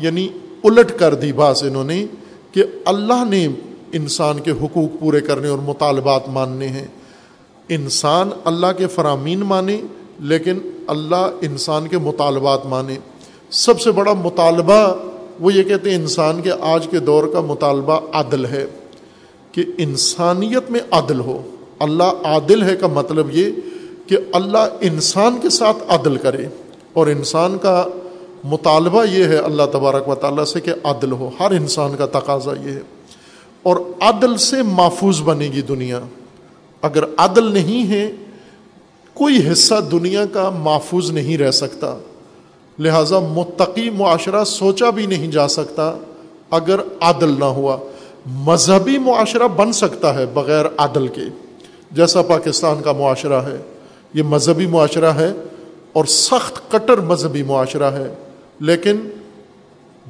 یعنی الٹ کر دی باس انہوں نے کہ اللہ نے انسان کے حقوق پورے کرنے اور مطالبات ماننے ہیں۔ انسان اللہ کے فرامین مانے، لیکن اللہ انسان کے مطالبات مانے۔ سب سے بڑا مطالبہ وہ یہ کہتے ہیں انسان کے آج کے دور کا مطالبہ عدل ہے۔ کہ انسانیت میں عدل ہو۔ اللہ عادل ہے کا مطلب یہ کہ اللہ انسان کے ساتھ عدل کرے۔ اور انسان کا مطالبہ یہ ہے اللہ تبارک و تعالیٰ سے کہ عدل ہو۔ ہر انسان کا تقاضا یہ ہے۔ اور عدل سے محفوظ بنے گی دنیا۔ اگر عدل نہیں ہے، کوئی حصہ دنیا کا محفوظ نہیں رہ سکتا۔ لہذا متقی معاشرہ سوچا بھی نہیں جا سکتا اگر عدل نہ ہوا۔ مذہبی معاشرہ بن سکتا ہے بغیر عدل کے۔ جیسا پاکستان کا معاشرہ ہے، یہ مذہبی معاشرہ ہے اور سخت کٹر مذہبی معاشرہ ہے، لیکن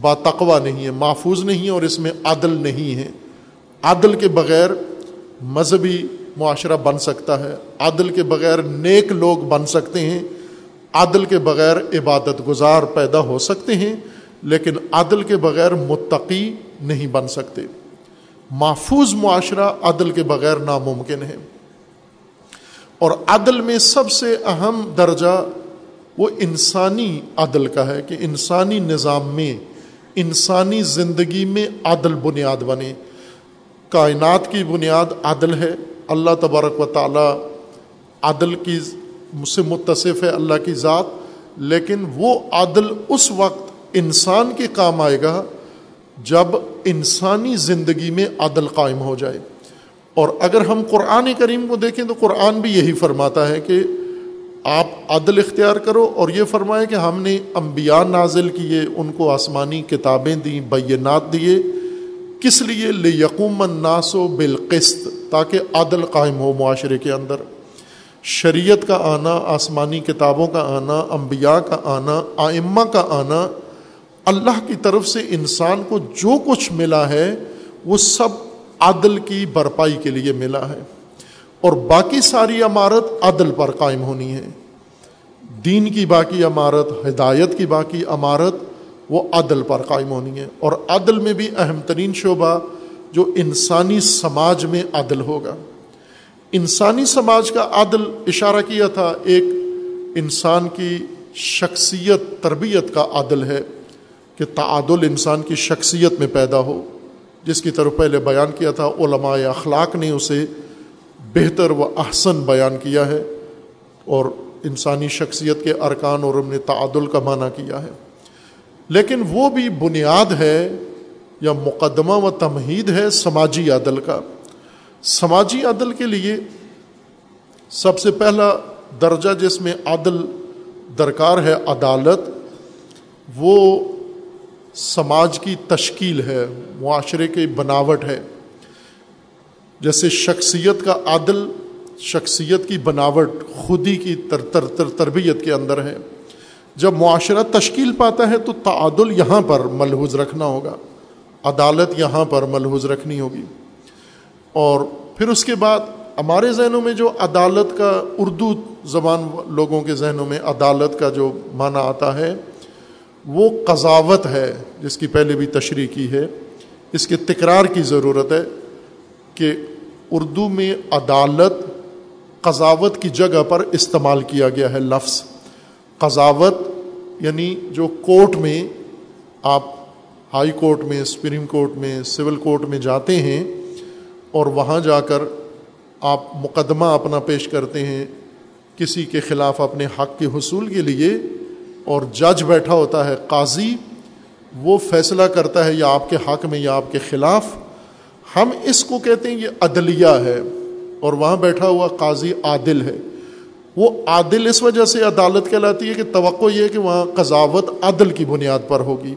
باتقوا نہیں ہے، محفوظ نہیں ہے اور اس میں عدل نہیں ہے۔ عدل کے بغیر مذہبی معاشرہ بن سکتا ہے، عدل کے بغیر نیک لوگ بن سکتے ہیں۔ عدل کے بغیر عبادت گزار پیدا ہو سکتے ہیں، لیکن عدل کے بغیر متقی نہیں بن سکتے۔ محفوظ معاشرہ عدل کے بغیر ناممکن ہے۔ اور عدل میں سب سے اہم درجہ وہ انسانی عدل کا ہے کہ انسانی نظام میں، انسانی زندگی میں عدل بنیاد بنے۔ کائنات کی بنیاد عدل ہے۔ اللہ تبارک و تعالی عدل کی سے متصف ہے اللہ کی ذات، لیکن وہ عدل اس وقت انسان کے کام آئے گا جب انسانی زندگی میں عدل قائم ہو جائے۔ اور اگر ہم قرآن کریم کو دیکھیں تو قرآن بھی یہی فرماتا ہے کہ آپ عدل اختیار کرو اور یہ فرمائے کہ ہم نے انبیاء نازل کیے، ان کو آسمانی کتابیں دیں، بینات دیے۔ کس لیے؟ لے یقوم الناس و بالقسط، تاکہ عدل قائم ہو معاشرے کے اندر۔ شریعت کا آنا، آسمانی کتابوں کا آنا، انبیاء کا آنا، آئمہ کا آنا اللہ کی طرف سے انسان کو جو کچھ ملا ہے، وہ سب عدل کی بھرپائی کے لیے ملا ہے۔ اور باقی ساری عمارت عدل پر قائم ہونی ہے۔ دین کی باقی عمارت، ہدایت کی باقی عمارت، وہ عدل پر قائم ہونی ہے۔ اور عدل میں بھی اہم ترین شعبہ جو انسانی سماج میں عدل ہوگا۔ انسانی سماج کا عدل اشارہ کیا تھا، ایک انسان کی شخصیت، تربیت کا عدل ہے۔ کہ تعادل انسان کی شخصیت میں پیدا ہو۔ جس کی طرف پہلے بیان کیا تھا، علماء اخلاق نے اسے بہتر و احسن بیان کیا ہے اور انسانی شخصیت کے ارکان اور نے تعادل کا معنی کیا ہے۔ لیکن وہ بھی بنیاد ہے یا مقدمہ و تمہید ہے سماجی عدل کا۔ سماجی عدل کے لیے سب سے پہلا درجہ جس میں عدل درکار ہے، عدالت، وہ سماج کی تشکیل ہے، معاشرے کی بناوٹ ہے۔ جیسے شخصیت کا عدل شخصیت کی بناوٹ خودی کی تر تر تر، تربیت کے اندر ہے۔ جب معاشرہ تشکیل پاتا ہے تو تعادل یہاں پر ملحوظ رکھنا ہوگا۔ عدالت یہاں پر ملحوظ رکھنی ہوگی۔ اور پھر اس کے بعد ہمارے ذہنوں میں جو عدالت کا اردو زبان لوگوں کے ذہنوں میں عدالت کا جو معنی آتا ہے وہ قضاوت ہے جس کی پہلے بھی تشریح کی ہے، اس کے تکرار کی ضرورت ہے کہ اردو میں عدالت قضاوت کی جگہ پر استعمال کیا گیا ہے لفظ۔ قضاوت یعنی جو کورٹ میں آپ ہائی کورٹ میں، سپریم کورٹ میں، سول کورٹ میں جاتے ہیں اور وہاں جا کر آپ مقدمہ اپنا پیش کرتے ہیں، کسی کے خلاف اپنے حق کے حصول کے لیے اور جج بیٹھا ہوتا ہے قاضی، وہ فیصلہ کرتا ہے یا آپ کے حق میں یا آپ کے خلاف۔ ہم اس کو کہتے ہیں یہ عدلیہ ہے اور وہاں بیٹھا ہوا قاضی عادل ہے۔ وہ عادل اس وجہ سے عدالت کہلاتی ہے کہ توقع یہ ہے کہ وہاں قضاوت عدل کی بنیاد پر ہوگی۔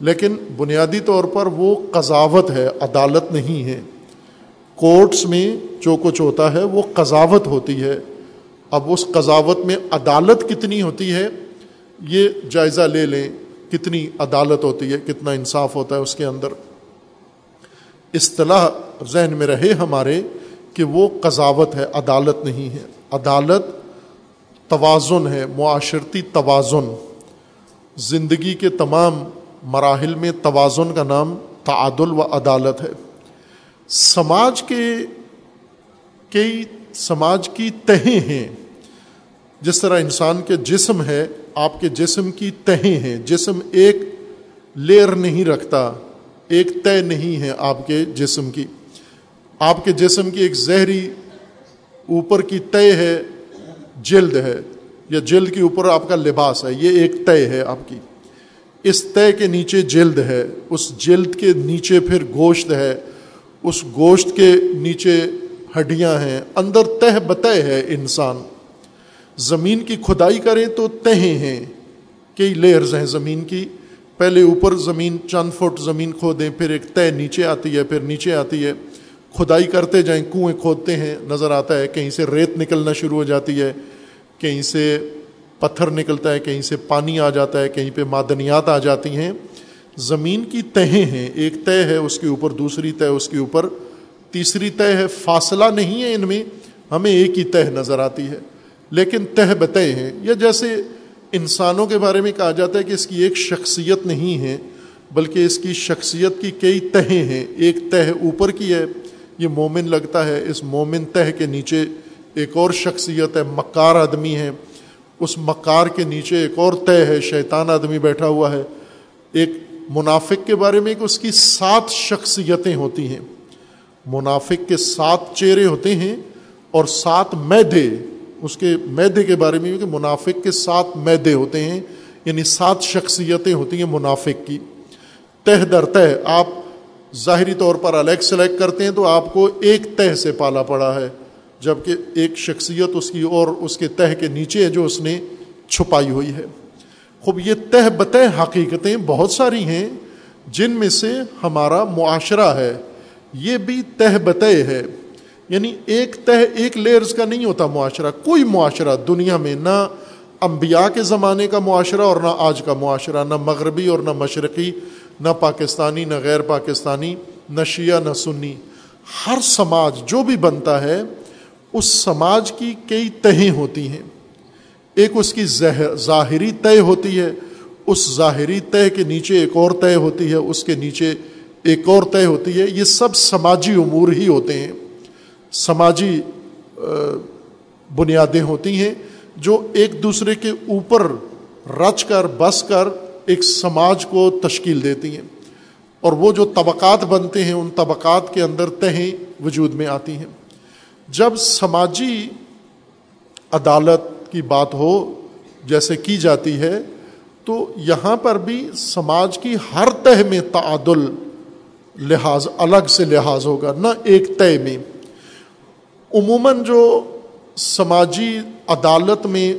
لیکن بنیادی طور پر وہ قضاوت ہے، عدالت نہیں ہے۔ کورٹس میں جو کچھ ہوتا ہے وہ قضاوت ہوتی ہے۔ اب اس قضاوت میں عدالت کتنی ہوتی ہے؟ یہ جائزہ لے لیں، کتنی عدالت ہوتی ہے، کتنا انصاف ہوتا ہے اس کے اندر۔ اصطلاح ذہن میں رہے ہمارے کہ وہ قضاوت ہے، عدالت نہیں ہے۔ عدالت توازن ہے، معاشرتی توازن۔ زندگی کے تمام مراحل میں توازن کا نام تعادل و عدالت ہے۔ سماج کے کئی، سماج کی تہیں ہیں۔ جس طرح انسان کے جسم ہے آپ کے جسم کی تہیں ہیں۔ جسم ایک لیئر نہیں رکھتا، ایک طے نہیں ہے آپ کے جسم کی۔ آپ کے جسم کی ایک زہری اوپر کی طے ہے، جلد ہے۔ یا جلد کے اوپر آپ کا لباس ہے، یہ ایک طے ہے آپ کی۔ اس طے کے نیچے جلد ہے، اس جلد کے نیچے پھر گوشت ہے۔ اس گوشت کے نیچے ہڈیاں ہیں۔ اندر تہ بتہ ہے انسان۔ زمین کی کھدائی کریں تو تہیں ہیں۔ کئی لیئرز ہیں زمین کی۔ پہلے اوپر زمین، چند فٹ زمین کھودیں، پھر ایک طے نیچے آتی ہے، پھر نیچے آتی ہے۔ کھدائی کرتے جائیں، کنویں کھودتے ہیں۔ نظر آتا ہے، کہیں سے ریت نکلنا شروع ہو جاتی ہے۔ کہیں سے پتھر نکلتا ہے، کہیں سے پانی آ جاتا ہے، کہیں پہ معدنیات آ جاتی ہیں۔ زمین کی تہیں ہیں۔ ایک طے ہے اس کے اوپر، دوسری طے اس کے اوپر۔ تیسری طے ہے، فاصلہ نہیں ہے ان میں، ہمیں ایک ہی تہ نظر آتی ہے۔ لیکن تہ بتہ ہیں، یا جیسے انسانوں کے بارے میں کہا جاتا ہے کہ اس کی ایک شخصیت نہیں ہے، بلکہ اس کی شخصیت کی کئی تہیں ہیں۔ ایک تہ اوپر کی ہے، یہ مومن لگتا ہے، اس مومن تہ کے نیچے ایک اور شخصیت ہے، مکار آدمی ہے۔ اس مکار کے نیچے ایک اور طے ہے، شیطان آدمی بیٹھا ہوا ہے۔ ایک منافق کے بارے میں کہ اس کی سات شخصیتیں ہوتی ہیں۔ منافق کے سات چہرے ہوتے ہیں اور سات میدے اس کے میدے کے بارے میں کہ منافق کے سات میدے ہوتے ہیں یعنی سات شخصیتیں ہوتی ہیں منافق کی۔ تہ در تہ، آپ ظاہری طور پر الگ سلیکٹ کرتے ہیں تو آپ کو ایک تہ سے پالا پڑا ہے، جبکہ ایک شخصیت اس کی اور اس کے تہ کے نیچے ہے جو اس نے چھپائی ہوئی ہے۔ خوب، یہ تہ بتہ حقیقتیں بہت ساری ہیں جن میں سے ہمارا معاشرہ ہے۔ یہ بھی تہ بتہ ہے۔ یعنی ایک تہ ایک لیئرز کا نہیں ہوتا معاشرہ، کوئی معاشرہ دنیا میں نہ انبیاء کے زمانے کا معاشرہ اور نہ آج کا معاشرہ، نہ مغربی اور نہ مشرقی، نہ پاکستانی، نہ غیر پاکستانی، نہ شیعہ، نہ سنی۔ ہر سماج جو بھی بنتا ہے، اس سماج کی کئی تہیں ہوتی ہیں۔ ایک اس کی ظاہری طے ہوتی ہے، اس ظاہری طے کے نیچے ایک اور طے ہوتی ہے، اس کے نیچے ایک اور طے ہوتی ہے۔ یہ سب سماجی امور ہی ہوتے ہیں۔ سماجی بنیادیں ہوتی ہیں جو ایک دوسرے کے اوپر رچ کر، بس کر ایک سماج کو تشکیل دیتی ہیں۔ اور وہ جو طبقات بنتے ہیں، ان طبقات کے اندر تہیں وجود میں آتی ہیں۔ جب سماجی عدالت کی بات ہو، جیسے کی جاتی ہے، تو یہاں پر بھی سماج کی ہر تہ میں تعادل لحاظ، الگ سے لحاظ ہوگا، نہ ایک طے میں۔ عموماً جو سماجی عدالت میں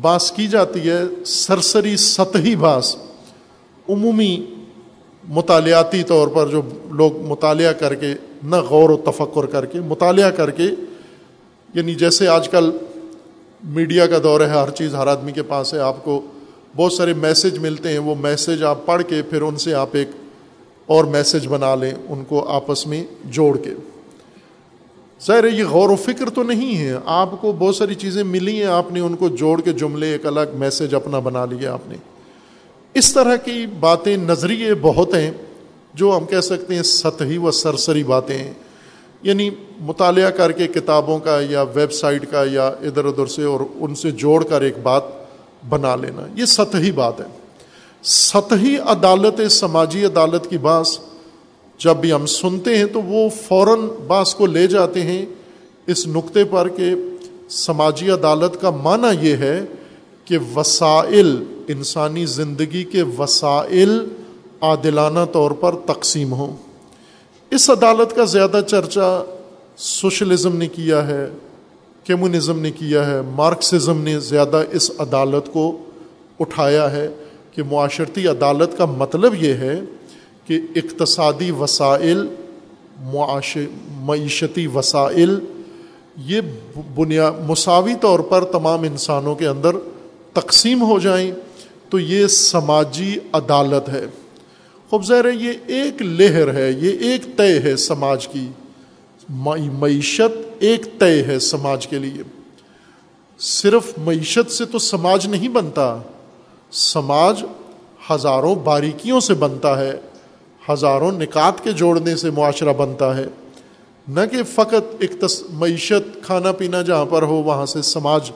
باس کی جاتی ہے، سرسری سطحی باس، عمومی مطالعاتی طور پر جو لوگ مطالعہ کر کے، نہ غور و تفکر کر کے، مطالعہ کر کے یعنی جیسے آج کل میڈیا کا دور ہے، ہر چیز ہر آدمی کے پاس ہے، آپ کو بہت سارے میسج ملتے ہیں، وہ میسج آپ پڑھ کے پھر ان سے آپ ایک اور میسج بنا لیں، ان کو آپس میں جوڑ کے۔ ظاہر یہ غور و فکر تو نہیں ہے۔ آپ کو بہت ساری چیزیں ملی ہیں، آپ نے ان کو جوڑ کے جملے ایک الگ میسج اپنا بنا لیا آپ نے۔ اس طرح کی باتیں نظریے بہت ہیں، جو ہم کہہ سکتے ہیں سطحی و سرسری باتیں ہیں۔ یعنی مطالعہ کر کے کتابوں کا یا ویب سائٹ کا یا ادھر ادھر سے اور ان سے جوڑ کر ایک بات بنا لینا، یہ سطحی بات ہے۔ سطحی عدالت، سماجی عدالت کی باس جب بھی ہم سنتے ہیں تو وہ فوراً باس کو لے جاتے ہیں۔ اس نقطے پر کہ سماجی عدالت کا معنی یہ ہے کہ وسائل، انسانی زندگی کے وسائل عادلانہ طور پر تقسیم ہوں۔ اس عدالت کا زیادہ چرچا سوشلزم نے کیا ہے، کمیونزم نے کیا ہے، مارکسزم نے زیادہ اس عدالت کو اٹھایا ہے کہ معاشرتی عدالت کا مطلب یہ ہے کہ اقتصادی وسائل، معاش، معیشتی وسائل، یہ بنیا، مساوی طور پر تمام انسانوں کے اندر تقسیم ہو جائیں تو یہ سماجی عدالت ہے۔ خوب ظاہر ہے یہ ایک لہر ہے، یہ ایک طے ہے سماج کی۔ معیشت ایک طے ہے سماج کے لیے۔ صرف معیشت سے تو سماج نہیں بنتا، سماج ہزاروں باریکیوں سے بنتا ہے۔ ہزاروں نکات کے جوڑنے سے معاشرہ بنتا ہے۔ نہ کہ فقط ایک معیشت، کھانا پینا جہاں پر ہو، وہاں سے سماج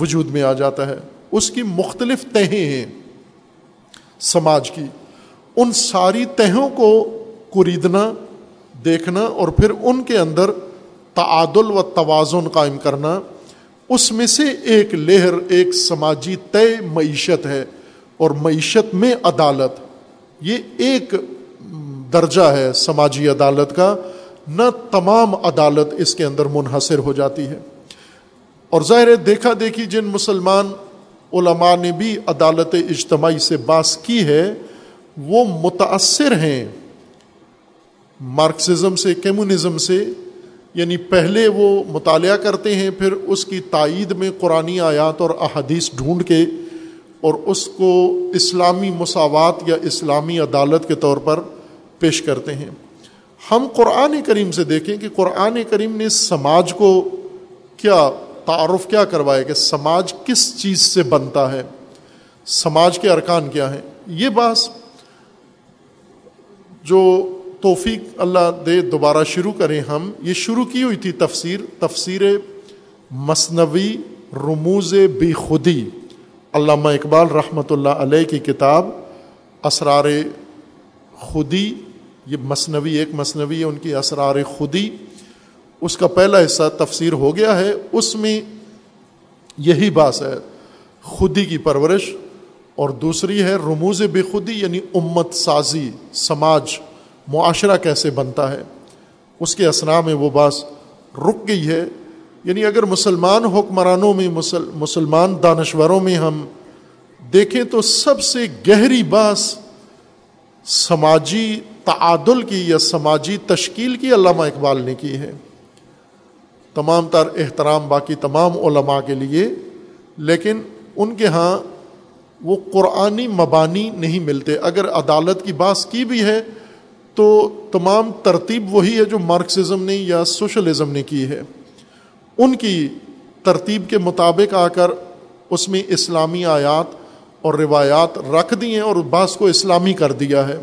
وجود میں آ جاتا ہے۔ اس کی مختلف تہیں ہیں سماج کی۔ ان ساری تہوں کو کریدنا دیکھنا اور پھر ان کے اندر تعادل و توازن قائم کرنا۔ اس میں سے ایک لہر، ایک سماجی طے معیشت ہے اور معیشت میں عدالت۔ یہ ایک درجہ ہے سماجی عدالت کا، نہ تمام عدالت اس کے اندر منحصر ہو جاتی ہے۔ اور ظاہر دیکھا دیکھی جن مسلمان علماء نے بھی عدالت اجتماعی سے باس کی ہے، وہ متاثر ہیں۔ مارکسزم سے، کمیونزم سے یعنی پہلے وہ مطالعہ کرتے ہیں، پھر اس کی تائید میں قرآن آیات اور احادیث ڈھونڈ کے اور اس کو اسلامی مساوات یا اسلامی عدالت کے طور پر پیش کرتے ہیں۔ ہم قرآن کریم سے دیکھیں کہ قرآن کریم نے سماج کو کیا تعارف کیا کروایا کہ سماج کس چیز سے بنتا ہے، سماج کے ارکان کیا ہیں۔ یہ بات جو توفیق اللہ دے دوبارہ شروع کریں ہم، یہ شروع کی ہوئی تھی تفسیر تفسیر مصنوی رموز بے خودی علامہ اقبال رحمۃ اللہ علیہ کی کتاب، اسرار خودی یہ مصنوی ایک مصنوی ہے، ان کی اسرار خودی۔ اس کا پہلا حصہ تفسیر ہو گیا ہے۔ اس میں یہی باس ہے، خودی کی پرورش۔ اور دوسری ہے، رموز بے خودی یعنی امت سازی، سماج، معاشرہ کیسے بنتا ہے۔ اس کے اسنا میں وہ باس رک گئی ہے۔ یعنی اگر مسلمان حکمرانوں میں مسلمان دانشوروں میں ہم دیکھیں تو سب سے گہری باس سماجی تعادل کی یا سماجی تشکیل کی علامہ اقبال نے کی ہے۔ تمام تر احترام باقی تمام علماء کے لیے، لیکن ان کے ہاں وہ قرآنی مبانی نہیں ملتے۔ اگر عدالت کی باس کی بھی ہے تو تمام ترتیب وہی ہے جو مارکسزم نے یا سوشلزم نے کی ہے۔ ان کی ترتیب کے مطابق آ کر اس میں اسلامی آیات اور روایات رکھ دی ہیں اور بعض کو اسلامی کر دیا ہے۔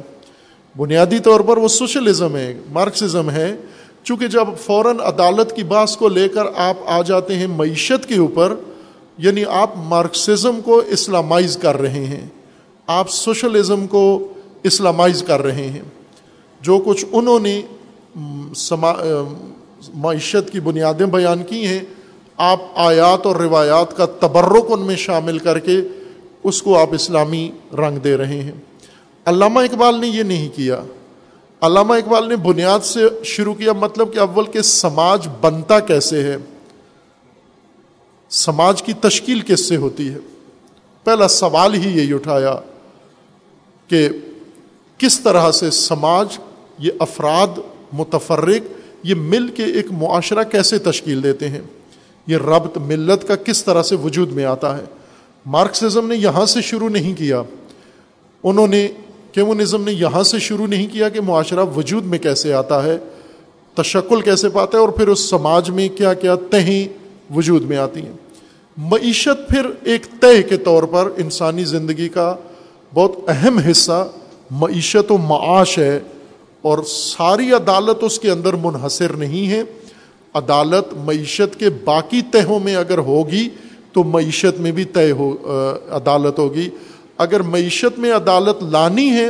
بنیادی طور پر وہ سوشلزم ہے، مارکسزم ہے۔ چونکہ جب فوراً عدالت کی باس کو لے کر آپ آ جاتے ہیں معیشت کے اوپر یعنی آپ مارکسزم کو اسلامائز کر رہے ہیں۔ آپ سوشلزم کو اسلامائز کر رہے ہیں۔ جو کچھ انہوں نے معیشت کی بنیادیں بیان کی ہیں، آپ آیات اور روایات کا تبرک ان میں شامل کر کے اس کو آپ اسلامی رنگ دے رہے ہیں۔ علامہ اقبال نے یہ نہیں کیا۔ علامہ اقبال نے بنیاد سے شروع کیا مطلب کہ اول کے سماج بنتا کیسے ہے۔ سماج کی تشکیل کس سے ہوتی ہے۔ پہلا سوال ہی یہی اٹھایا کہ کس طرح سے سماج، یہ افراد متفرق، یہ مل کے ایک معاشرہ کیسے تشکیل دیتے ہیں۔ یہ ربط ملت کا کس طرح سے وجود میں آتا ہے۔ مارکسزم نے یہاں سے شروع نہیں کیا۔ انہوں نے کیمونزم نے یہاں سے شروع نہیں کیا کہ معاشرہ وجود میں کیسے آتا ہے؟ تشکل کیسے پاتا ہے اور پھر اس سماج میں کیا کیا تہیں وجود میں آتی ہیں؟ معیشت پھر ایک طے کے طور پر انسانی زندگی کا بہت اہم حصہ معیشت و معاش ہے اور ساری عدالت اس کے اندر منحصر نہیں ہے۔ عدالت معیشت کے باقی تہوں میں اگر ہوگی تو معیشت میں بھی طے ہو عدالت ہوگی۔ اگر معیشت میں عدالت لانی ہے،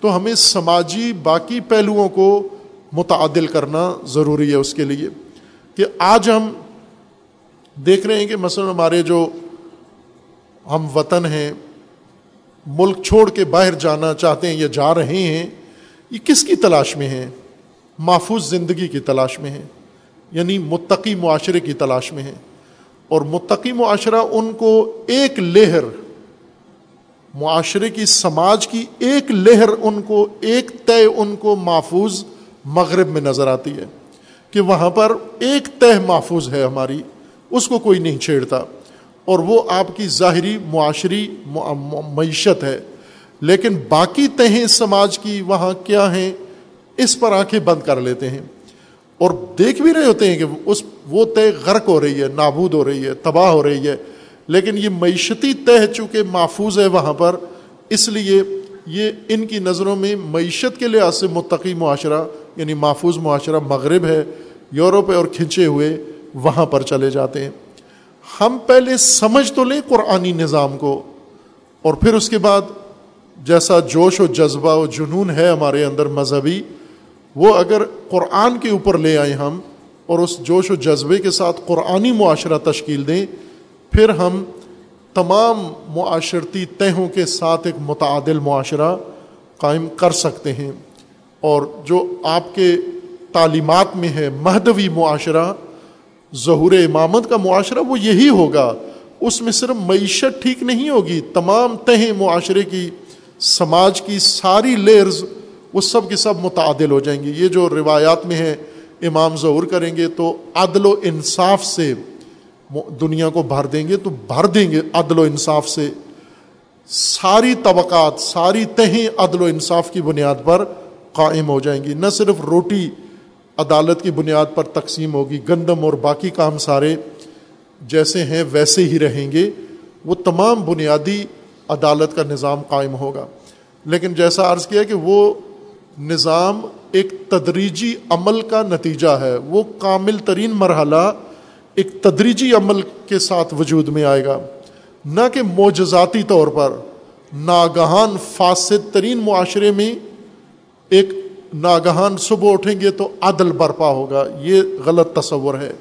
تو ہمیں سماجی باقی پہلوؤں کو متعدل کرنا ضروری ہے اس کے لیے کہ آج ہم دیکھ رہے ہیں کہ مثلا ہمارے جو ہم وطن ہیں، ملک چھوڑ کے باہر جانا چاہتے ہیں یا جا رہے ہیں، یہ کس کی تلاش میں ہیں؟ محفوظ زندگی کی تلاش میں ہیں یعنی متقی معاشرے کی تلاش میں ہیں۔ اور متقی معاشرہ ان کو ایک لہر معاشرے کی سماج کی ایک لہر ان کو، ایک طے ان کو محفوظ مغرب میں نظر آتی ہے کہ وہاں پر ایک طے محفوظ ہے ہماری، اس کو کوئی نہیں چھیڑتا اور وہ آپ کی ظاہری معاشری معیشت ہے۔ لیکن باقی تہیں سماج کی وہاں کیا ہیں، اس پر آنکھیں بند کر لیتے ہیں اور دیکھ بھی رہے ہوتے ہیں کہ اس، وہ طے غرق ہو رہی ہے، نابود ہو رہی ہے، تباہ ہو رہی ہے۔ لیکن یہ معیشتی طے چونکہ محفوظ ہے وہاں پر، اس لیے یہ ان کی نظروں میں معیشت کے لحاظ سے متقی معاشرہ یعنی محفوظ معاشرہ مغرب ہے، یورپ ہے اور کھنچے ہوئے وہاں پر چلے جاتے ہیں۔ ہم پہلے سمجھ تو لیں قرآنی نظام کو، اور پھر اس کے بعد جیسا جوش و جذبہ و جنون ہے ہمارے اندر مذہبی، وہ اگر قرآن کے اوپر لے آئیں ہم اور اس جوش و جذبے کے ساتھ قرآنی معاشرہ تشکیل دیں پھر ہم تمام معاشرتی تہوں کے ساتھ ایک متعادل معاشرہ قائم کر سکتے ہیں اور جو آپ کے تعلیمات میں ہے مہدوی معاشرہ، ظہور امامت کا معاشرہ، وہ یہی ہوگا۔ اس میں صرف معیشت ٹھیک نہیں ہوگی، تمام تہیں معاشرے کی، سماج کی ساری لیئرز، وہ سب کے سب متعدل ہو جائیں گی۔ یہ جو روایات میں ہے امام ظہور کریں گے تو عدل و انصاف سے دنیا کو بھر دیں گے تو بھر دیں گے عدل و انصاف سے۔ ساری طبقات، ساری تہیں عدل و انصاف کی بنیاد پر قائم ہو جائیں گی۔ نہ صرف روٹی عدالت کی بنیاد پر تقسیم ہوگی، گندم اور باقی کام سارے جیسے ہیں ویسے ہی رہیں گے۔ وہ تمام بنیادی عدالت کا نظام قائم ہوگا۔ لیکن جیسا عرض کیا کہ وہ نظام ایک تدریجی عمل کا نتیجہ ہے، وہ کامل ترین مرحلہ ایک تدریجی عمل کے ساتھ وجود میں آئے گا۔ نہ کہ معجزاتی طور پر ناگہان فاسد ترین معاشرے میں ایک ناگہان صبح اٹھیں گے تو عدل برپا ہوگا۔ یہ غلط تصور ہے۔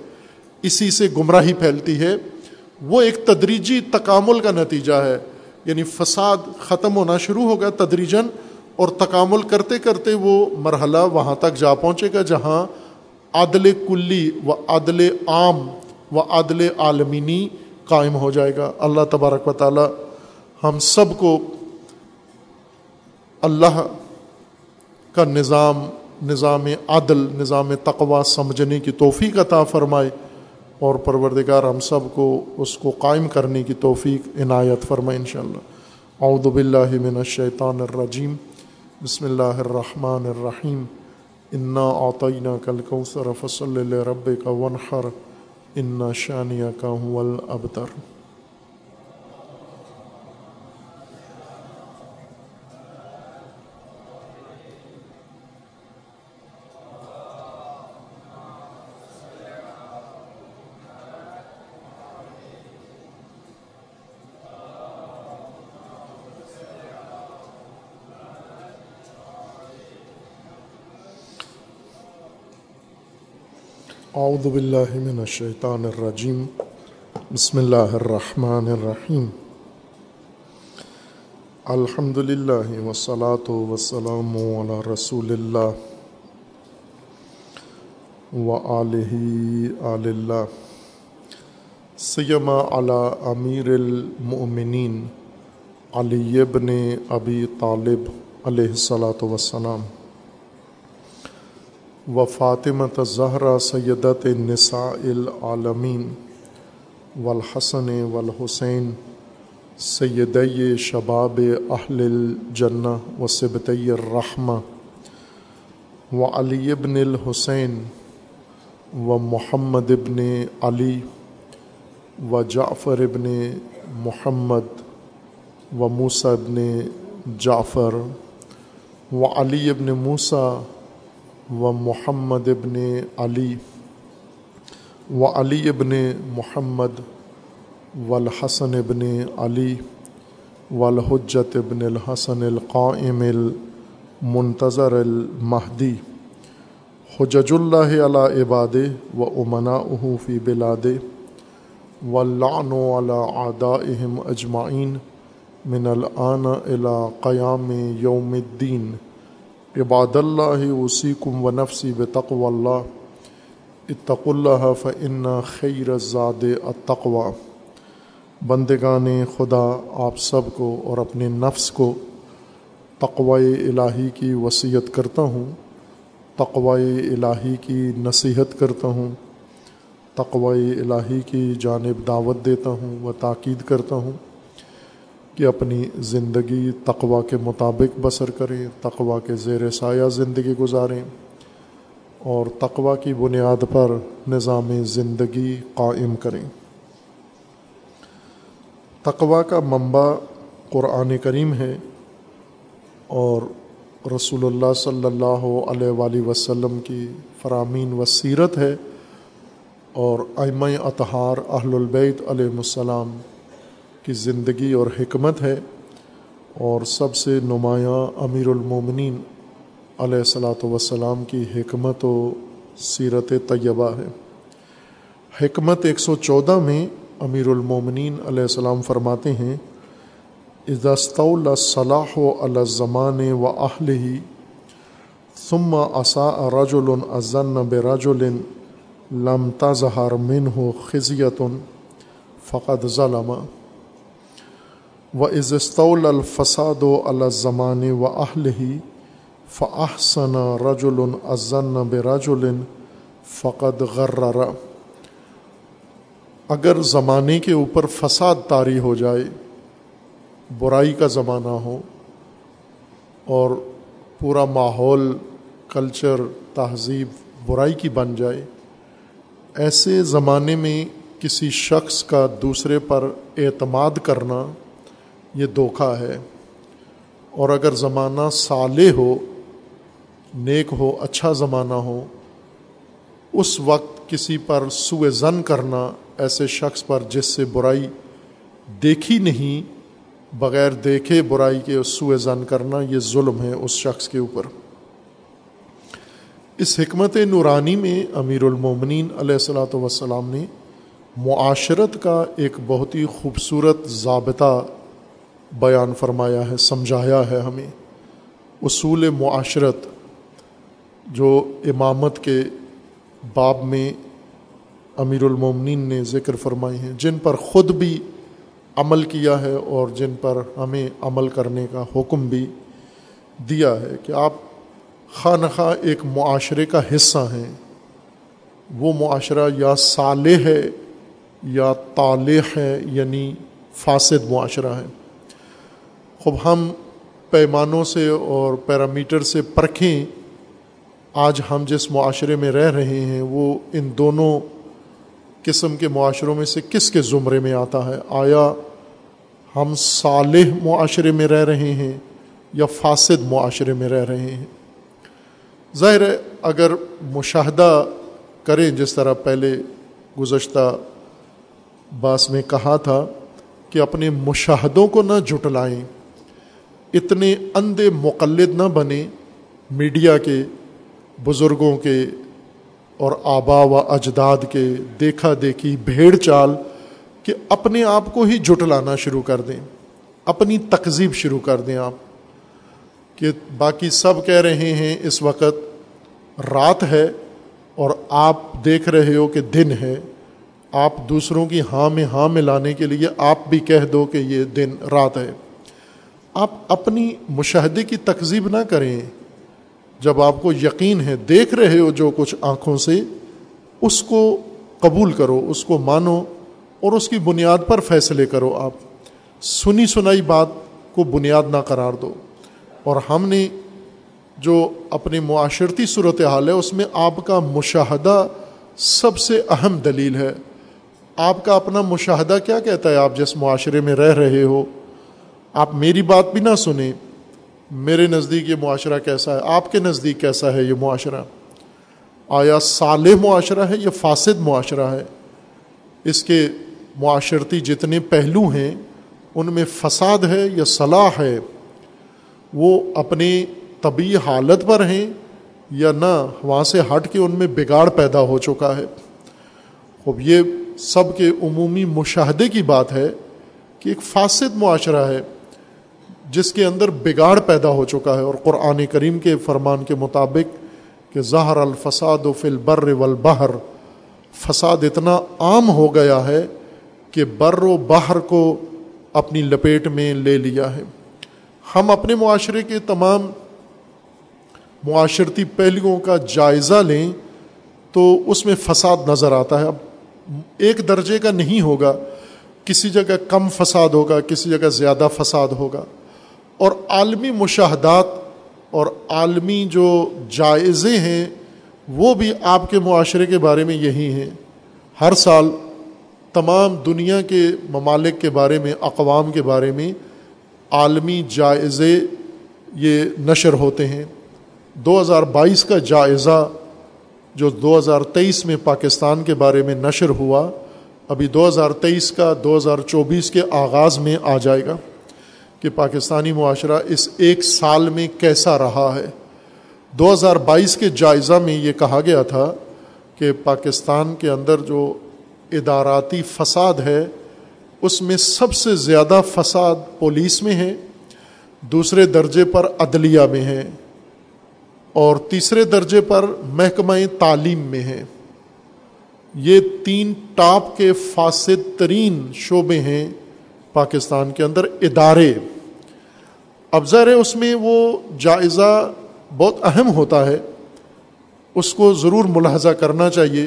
اسی سے گمراہی پھیلتی ہے۔ وہ ایک تدریجی تکامل کا نتیجہ ہے۔ یعنی فساد ختم ہونا شروع ہوگا تدریجن اور تکامل کرتے کرتے وہ مرحلہ وہاں تک جا پہنچے گا جہاں عدل کلی و عدل عام و عدل عالمینی قائم ہو جائے گا۔ اللہ تبارک و تعالی ہم سب کو اللہ کا نظام نظام عدل، نظام تقوا سمجھنے کی توفیق عطا فرمائے اور پروردگار ہم سب کو اس کو قائم کرنے کی توفیق، عنایت فرمائے انشاءاللہ۔ اعوذ باللہ من الشیطان الرجیم۔ بسم اللہ الرحمن الرحیم۔ انا عطینہ کل کوثر فصل رب کا ونحر ان شانیہ کا ہوں الابتر اعوذ باللہ من الشیطان الرجیم، بسم اللہ الرحمن الرحیم۔ الحمد للہ وسلاۃ وسلام علی رسول اللہ و اللہ، سیما علی امیر المؤمنین علی ابن ابی طالب علیہ الصلاۃ وسلام و فاطمت زہرا سیدت نساء العالمین والحسن والحسین سید شباب اہل الجنہ و سبت الرحمہ و علی ابن الحسین و محمد ابن علی و جعفر ابن محمد و موسیٰ ابن جعفر و علی ابن موسیٰ و محمد ابن علی و علی ابن محمد والحسن ابن علی والحجت ابن الحسن القائم المنتظر المہدی حجج اللہ علی عباد و امنا فی بلاد و لعن علی اجمعین من الآن الى قیام یوم الدین عباد اللہ وسیکم و نفسی بتقو اللہ. اتق اللہ فن خیر زاد التقوا بندگان خدا، آپ سب کو اور اپنے نفس کو تقوی الہی کی وصیت کرتا ہوں، تقوی الہی کی نصیحت کرتا ہوں، تقوی الہی کی جانب دعوت دیتا ہوں و تاکید کرتا ہوں۔ کہ اپنی زندگی تقوا کے مطابق بسر کریں تقوا کے زیر سایہ زندگی گزاریں اور تقوا کی بنیاد پر نظام زندگی قائم کریں۔ تقوا کا منبع قرآن کریم ہے اور رسول اللہ صلی اللہ علیہ وآلہ وسلم کی فرامین و سیرت ہے اور ائمہ اطہار اہل البیت علیہ السلام کی زندگی اور حکمت ہے اور سب سے نمایاں امیر المومنین علیہ السلاۃ وسلام کی حکمت و سیرت طیبہ ہے۔ حکمت ایک سو چودہ میں امیر المومنین علیہ السلام فرماتے ہیں صلاح و الزمان و اہل ہی ثم اصا رج الزن براج لم تظہر من ہو خزیت فقط ظلم. و عزستول الفساد و الزمان و اہل ہی فاحسن رج الزن برج فقد غرر اگر زمانے کے اوپر فساد طاری ہو جائے، برائی کا زمانہ ہو، اور پورا ماحول کلچر تہذیب برائی کی بن جائے، ایسے زمانے میں کسی شخص کا دوسرے پر اعتماد کرنا یہ دھوکہ ہے۔ اور اگر زمانہ صالح ہو، نیک ہو اچھا زمانہ ہو، اس وقت کسی پر سوء زن کرنا ایسے شخص پر جس سے برائی دیکھی نہیں، بغیر دیکھے برائی کے سوء زن کرنا یہ ظلم ہے اس شخص کے اوپر۔ اس حکمت نورانی میں امیر المومنین علیہ السلاۃ وسلام نے معاشرت کا ایک بہت ہی خوبصورت ضابطہ بیان فرمایا ہے، سمجھایا ہے ہمیں۔ اصول معاشرت جو امامت کے باب میں امیر المومنین نے ذکر فرمائی ہیں، جن پر خود بھی عمل کیا ہے اور جن پر ہمیں عمل کرنے کا حکم بھی دیا ہے کہ آپ خواہ نخواہ ایک معاشرے کا حصہ ہیں۔ وہ معاشرہ یا صالح ہے یا طالح ہے یعنی فاسد معاشرہ ہے۔ خوب ہم پیمانوں سے اور پیرامیٹر سے پرکھیں، آج ہم جس معاشرے میں رہ رہے ہیں، وہ ان دونوں قسم کے معاشروں میں سے کس کے زمرے میں آتا ہے؟ آیا ہم صالح معاشرے میں رہ رہے ہیں یا فاسد معاشرے میں رہ رہے ہیں؟ ظاہر ہے، اگر مشاہدہ کریں، جس طرح پہلے گزشتہ باس میں کہا تھا کہ اپنے مشاہدوں کو نہ جٹلائیں اتنے اندھے مقلد نہ بنے میڈیا کے، بزرگوں کے اور آبا و اجداد کے دیکھا دیکھی بھیڑ چال کہ اپنے آپ کو ہی جٹلانا شروع کر دیں، اپنی تقزیب شروع کر دیں آپ۔ کہ باقی سب کہہ رہے ہیں اس وقت رات ہے اور آپ دیکھ رہے ہو کہ دن ہے۔ آپ دوسروں کی ہاں میں ہاں ملانے کے لیے آپ بھی کہہ دو کہ یہ دن رات ہے۔ آپ اپنی مشاہدے کی تقزیب نہ کریں۔ جب آپ کو یقین ہے، دیکھ رہے ہو جو کچھ آنکھوں سے، اس کو قبول کرو، اس کو مانو اور اس کی بنیاد پر فیصلے کرو آپ۔ سنی سنائی بات کو بنیاد نہ قرار دو۔ اور ہم نے جو اپنی معاشرتی صورت حال ہے، اس میں آپ کا مشاہدہ سب سے اہم دلیل ہے۔ آپ کا اپنا مشاہدہ کیا کہتا ہے؟ آپ جس معاشرے میں رہ رہے ہو آپ میری بات بھی نہ سنیں، میرے نزدیک یہ معاشرہ کیسا ہے؟ آپ کے نزدیک کیسا ہے یہ معاشرہ؟ آیا صالح معاشرہ ہے یا فاسد معاشرہ ہے؟ اس کے معاشرتی جتنے پہلو ہیں، ان میں فساد ہے یا صلاح ہے؟ وہ اپنی طبی حالت پر ہیں یا نہ وہاں سے ہٹ کے ان میں بگاڑ پیدا ہو چکا ہے؟ اب یہ سب کے عمومی مشاہدے کی بات ہے کہ ایک فاسد معاشرہ ہے۔ جس کے اندر بگاڑ پیدا ہو چکا ہے اور قرآن کریم کے فرمان کے مطابق کہ زہر الفساد و فل بر والبحر، فساد اتنا عام ہو گیا ہے کہ بر و بحر کو اپنی لپیٹ میں لے لیا ہے۔ ہم اپنے معاشرے کے تمام معاشرتی پہلوؤں کا جائزہ لیں تو اس میں فساد نظر آتا ہے۔ اب ایک درجے کا نہیں ہوگا، کسی جگہ کم فساد ہوگا، کسی جگہ زیادہ فساد ہوگا۔ اور عالمی مشاہدات اور عالمی جو جائزے ہیں، وہ بھی آپ کے معاشرے کے بارے میں یہی ہیں۔ ہر سال تمام دنیا کے ممالک کے بارے میں، اقوام کے بارے میں عالمی جائزے یہ نشر ہوتے ہیں۔ دو ہزار بائیس کا جائزہ جو دو ہزار تیئیس میں پاکستان کے بارے میں نشر ہوا، ابھی دو ہزار تیئیس کا، دو ہزار چوبیس کے آغاز میں آ جائے گا۔ کہ پاکستانی معاشرہ اس ایک سال میں کیسا رہا ہے۔ دو ہزار بائیس کے جائزہ میں یہ کہا گیا تھا کہ پاکستان کے اندر جو اداراتی فساد ہے، اس میں سب سے زیادہ فساد پولیس میں ہے، دوسرے درجے پر عدلیہ میں ہے، اور تیسرے درجے پر محکمہ تعلیم میں ہے۔ یہ تین ٹاپ کے فاسد ترین شعبے ہیں پاکستان کے اندر ادارے۔ افزر ہے اس میں وہ جائزہ بہت اہم ہوتا ہے۔ اس کو ضرور ملاحظہ کرنا چاہیے۔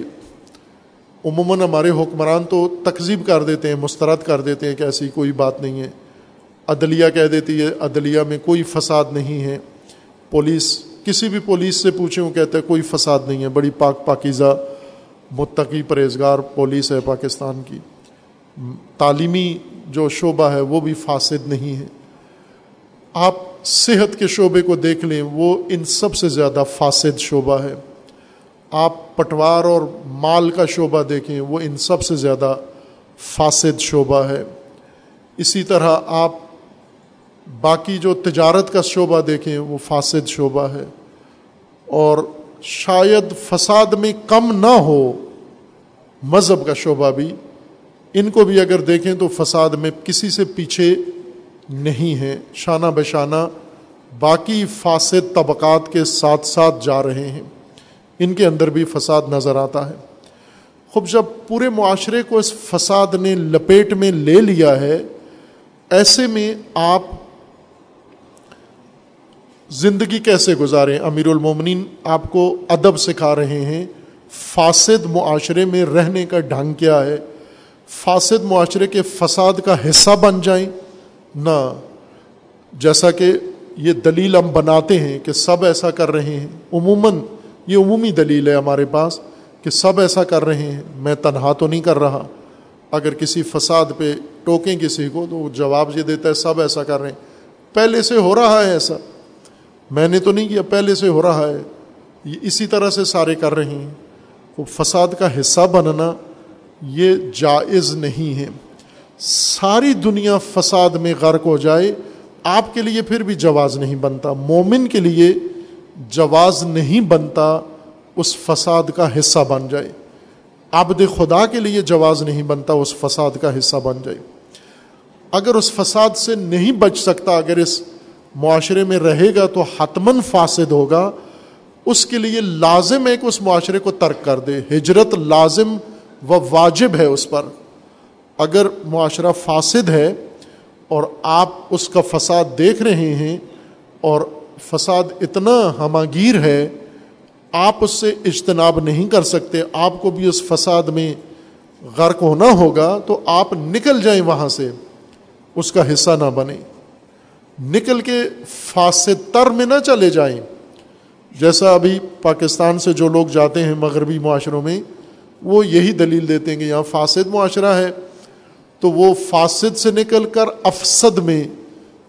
عموماً ہمارے حکمران تو تقزیب کر دیتے ہیں، مسترد کر دیتے ہیں کہ ایسی کوئی بات نہیں ہے۔ عدلیہ کہہ دیتی ہے، عدلیہ میں کوئی فساد نہیں ہے۔ پولیس، کسی بھی پولیس سے پوچھیں، وہ کہتے ہیں کوئی فساد نہیں ہے۔ بڑی پاک پاکیزہ، متقی پرہیزگار پولیس ہے پاکستان کی۔ تعلیمی جو شعبہ ہے وہ بھی فاسد نہیں ہے۔ آپ صحت کے شعبے کو دیکھ لیں، وہ ان سب سے زیادہ فاسد شعبہ ہے۔ آپ پٹوار اور مال کا شعبہ دیکھیں، وہ ان سب سے زیادہ فاسد شعبہ ہے۔ اسی طرح آپ باقی جو تجارت کا شعبہ دیکھیں، وہ فاسد شعبہ ہے۔ اور شاید فساد میں کم نہ ہو مذہب کا شعبہ بھی، ان کو بھی اگر دیکھیں تو فساد میں کسی سے پیچھے نہیں ہے شانہ بشانہ باقی فاسد طبقات کے ساتھ ساتھ جا رہے ہیں۔ ان کے اندر بھی فساد نظر آتا ہے۔ خوب جب پورے معاشرے کو اس فساد نے لپیٹ میں لے لیا ہے، ایسے میں آپ زندگی کیسے گزاریں؟ امیر المومنین آپ کو ادب سکھا رہے ہیں۔ فاسد معاشرے میں رہنے کا ڈھنگ کیا ہے؟ فاسد معاشرے کے فساد کا حصہ بن جائیں۔ نہ۔ جیسا کہ یہ دلیل ہم بناتے ہیں کہ سب ایسا کر رہے ہیں۔ عموماً یہ عمومی دلیل ہے ہمارے پاس کہ سب ایسا کر رہے ہیں۔ میں تنہا تو نہیں کر رہا۔ اگر کسی فساد پہ ٹوکیں کسی کو تو وہ جواب یہ دیتا ہے سب ایسا کر رہے ہیں۔ پہلے سے ہو رہا ہے ایسا۔ میں نے تو نہیں کیا، پہلے سے ہو رہا ہے۔ یہ اسی طرح سے سارے کر رہے ہیں۔ وہ فساد کا حصہ بننا یہ جائز نہیں ہے۔ ساری دنیا فساد میں غرق ہو جائے، آپ کے لیے پھر بھی جواز نہیں بنتا۔ مومن کے لیے جواز نہیں بنتا، اس فساد کا حصہ بن جائے۔ عبد خدا کے لیے جواز نہیں بنتا، اس فساد کا حصہ بن جائے۔ اگر اس فساد سے نہیں بچ سکتا، اگر اس معاشرے میں رہے گا تو حتمن فاسد ہوگا۔ اس کے لیے لازم ہے کہ اس معاشرے کو ترک کر دے۔ ہجرت لازم و واجب ہے اس پر۔ اگر معاشرہ فاسد ہے اور آپ اس کا فساد دیکھ رہے ہیں اور فساد اتنا ہماگیر ہے، آپ اس سے اجتناب نہیں کر سکتے، آپ کو بھی اس فساد میں غرق ہونا ہوگا، تو آپ نکل جائیں وہاں سے، اس کا حصہ نہ بنے نکل کے فاسد تر میں نہ چلے جائیں۔ جیسا ابھی پاکستان سے جو لوگ جاتے ہیں مغربی معاشروں میں، وہ یہی دلیل دیتے ہیں کہ یہاں فاسد معاشرہ ہے۔ تو وہ فاسد سے نکل کر افسد میں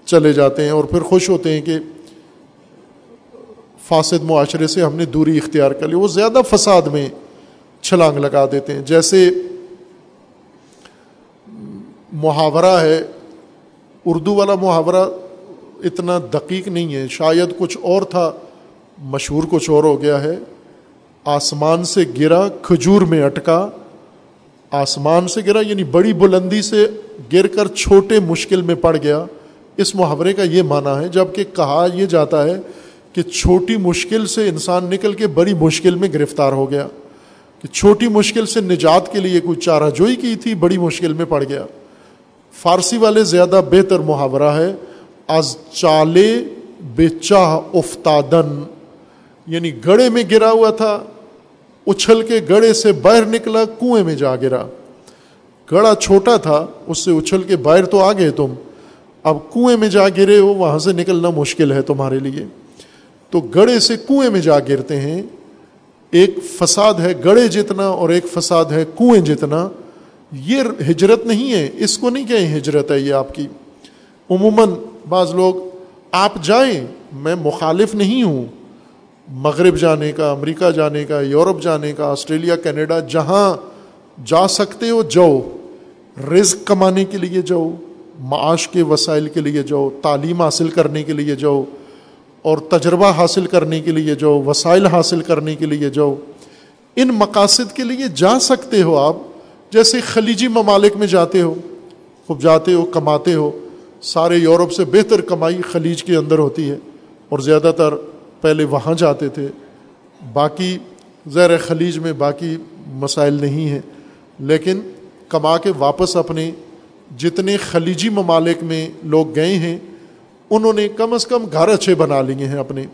چلے جاتے ہیں اور پھر خوش ہوتے ہیں کہ فاسد معاشرے سے ہم نے دوری اختیار کر لی۔ وہ زیادہ فساد میں چھلانگ لگا دیتے ہیں۔ جیسے محاورہ ہے، اردو والا محاورہ اتنا دقیق نہیں ہے۔ شاید کچھ اور تھا، مشہور کچھ اور ہو گیا ہے۔ آسمان سے گرا، کھجور میں اٹکا۔ آسمان سے گرا یعنی بڑی بلندی سے گر کر چھوٹے مشکل میں پڑ گیا۔ اس محاورے کا یہ معنی ہے جبکہ کہا یہ جاتا ہے کہ چھوٹی مشکل سے انسان نکل کے بڑی مشکل میں گرفتار ہو گیا۔ کہ چھوٹی مشکل سے نجات کے لیے کوئی چارہ جوئی کی تھی، بڑی مشکل میں پڑ گیا۔ فارسی والے زیادہ بہتر محاورہ ہے، از چالے بے چاہ افتادن یعنی گڑے میں گرا ہوا تھا۔ اچھل کے گڑے سے باہر نکلا، کنویں میں جا گرا۔ گڑا چھوٹا تھا، اس سے اچھل کے باہر تو آ گئے تم۔ اب کنویں میں جا گرے ہو، وہاں سے نکلنا مشکل ہے تمہارے لیے۔ تو گڑے سے کنویں میں جا گرتے ہیں۔ ایک فساد ہے گڑے جتنا اور ایک فساد ہے کنویں جتنا۔ یہ ہجرت نہیں ہے، اس کو نہیں کہیں ہجرت ہے یہ آپ کی۔ عموماً بعض لوگ، آپ جائیں، میں مخالف نہیں ہوں۔ مغرب جانے کا، امریکہ جانے کا، یورپ جانے کا، آسٹریلیا، کینیڈا، جہاں جا سکتے ہو جاؤ، رزق کمانے کے لیے جاؤ، معاش کے وسائل کے لیے جاؤ، تعلیم حاصل کرنے کے لیے جاؤ، اور تجربہ حاصل کرنے کے لیے جاؤ، وسائل حاصل کرنے کے لیے جاؤ۔ ان مقاصد کے لیے جا سکتے ہو آپ، جیسے خلیجی ممالک میں جاتے ہو، خوب جاتے ہو، کماتے ہو، سارے یورپ سے بہتر کمائی خلیج کے اندر ہوتی ہے، اور زیادہ تر پہلے وہاں جاتے تھے۔ باقی زیر خلیج میں باقی مسائل نہیں ہیں۔ لیکن کما کے واپس اپنے جتنے خلیجی ممالک میں لوگ گئے ہیں، انہوں نے کم از کم گھر اچھے بنا لیے ہیں اپنے۔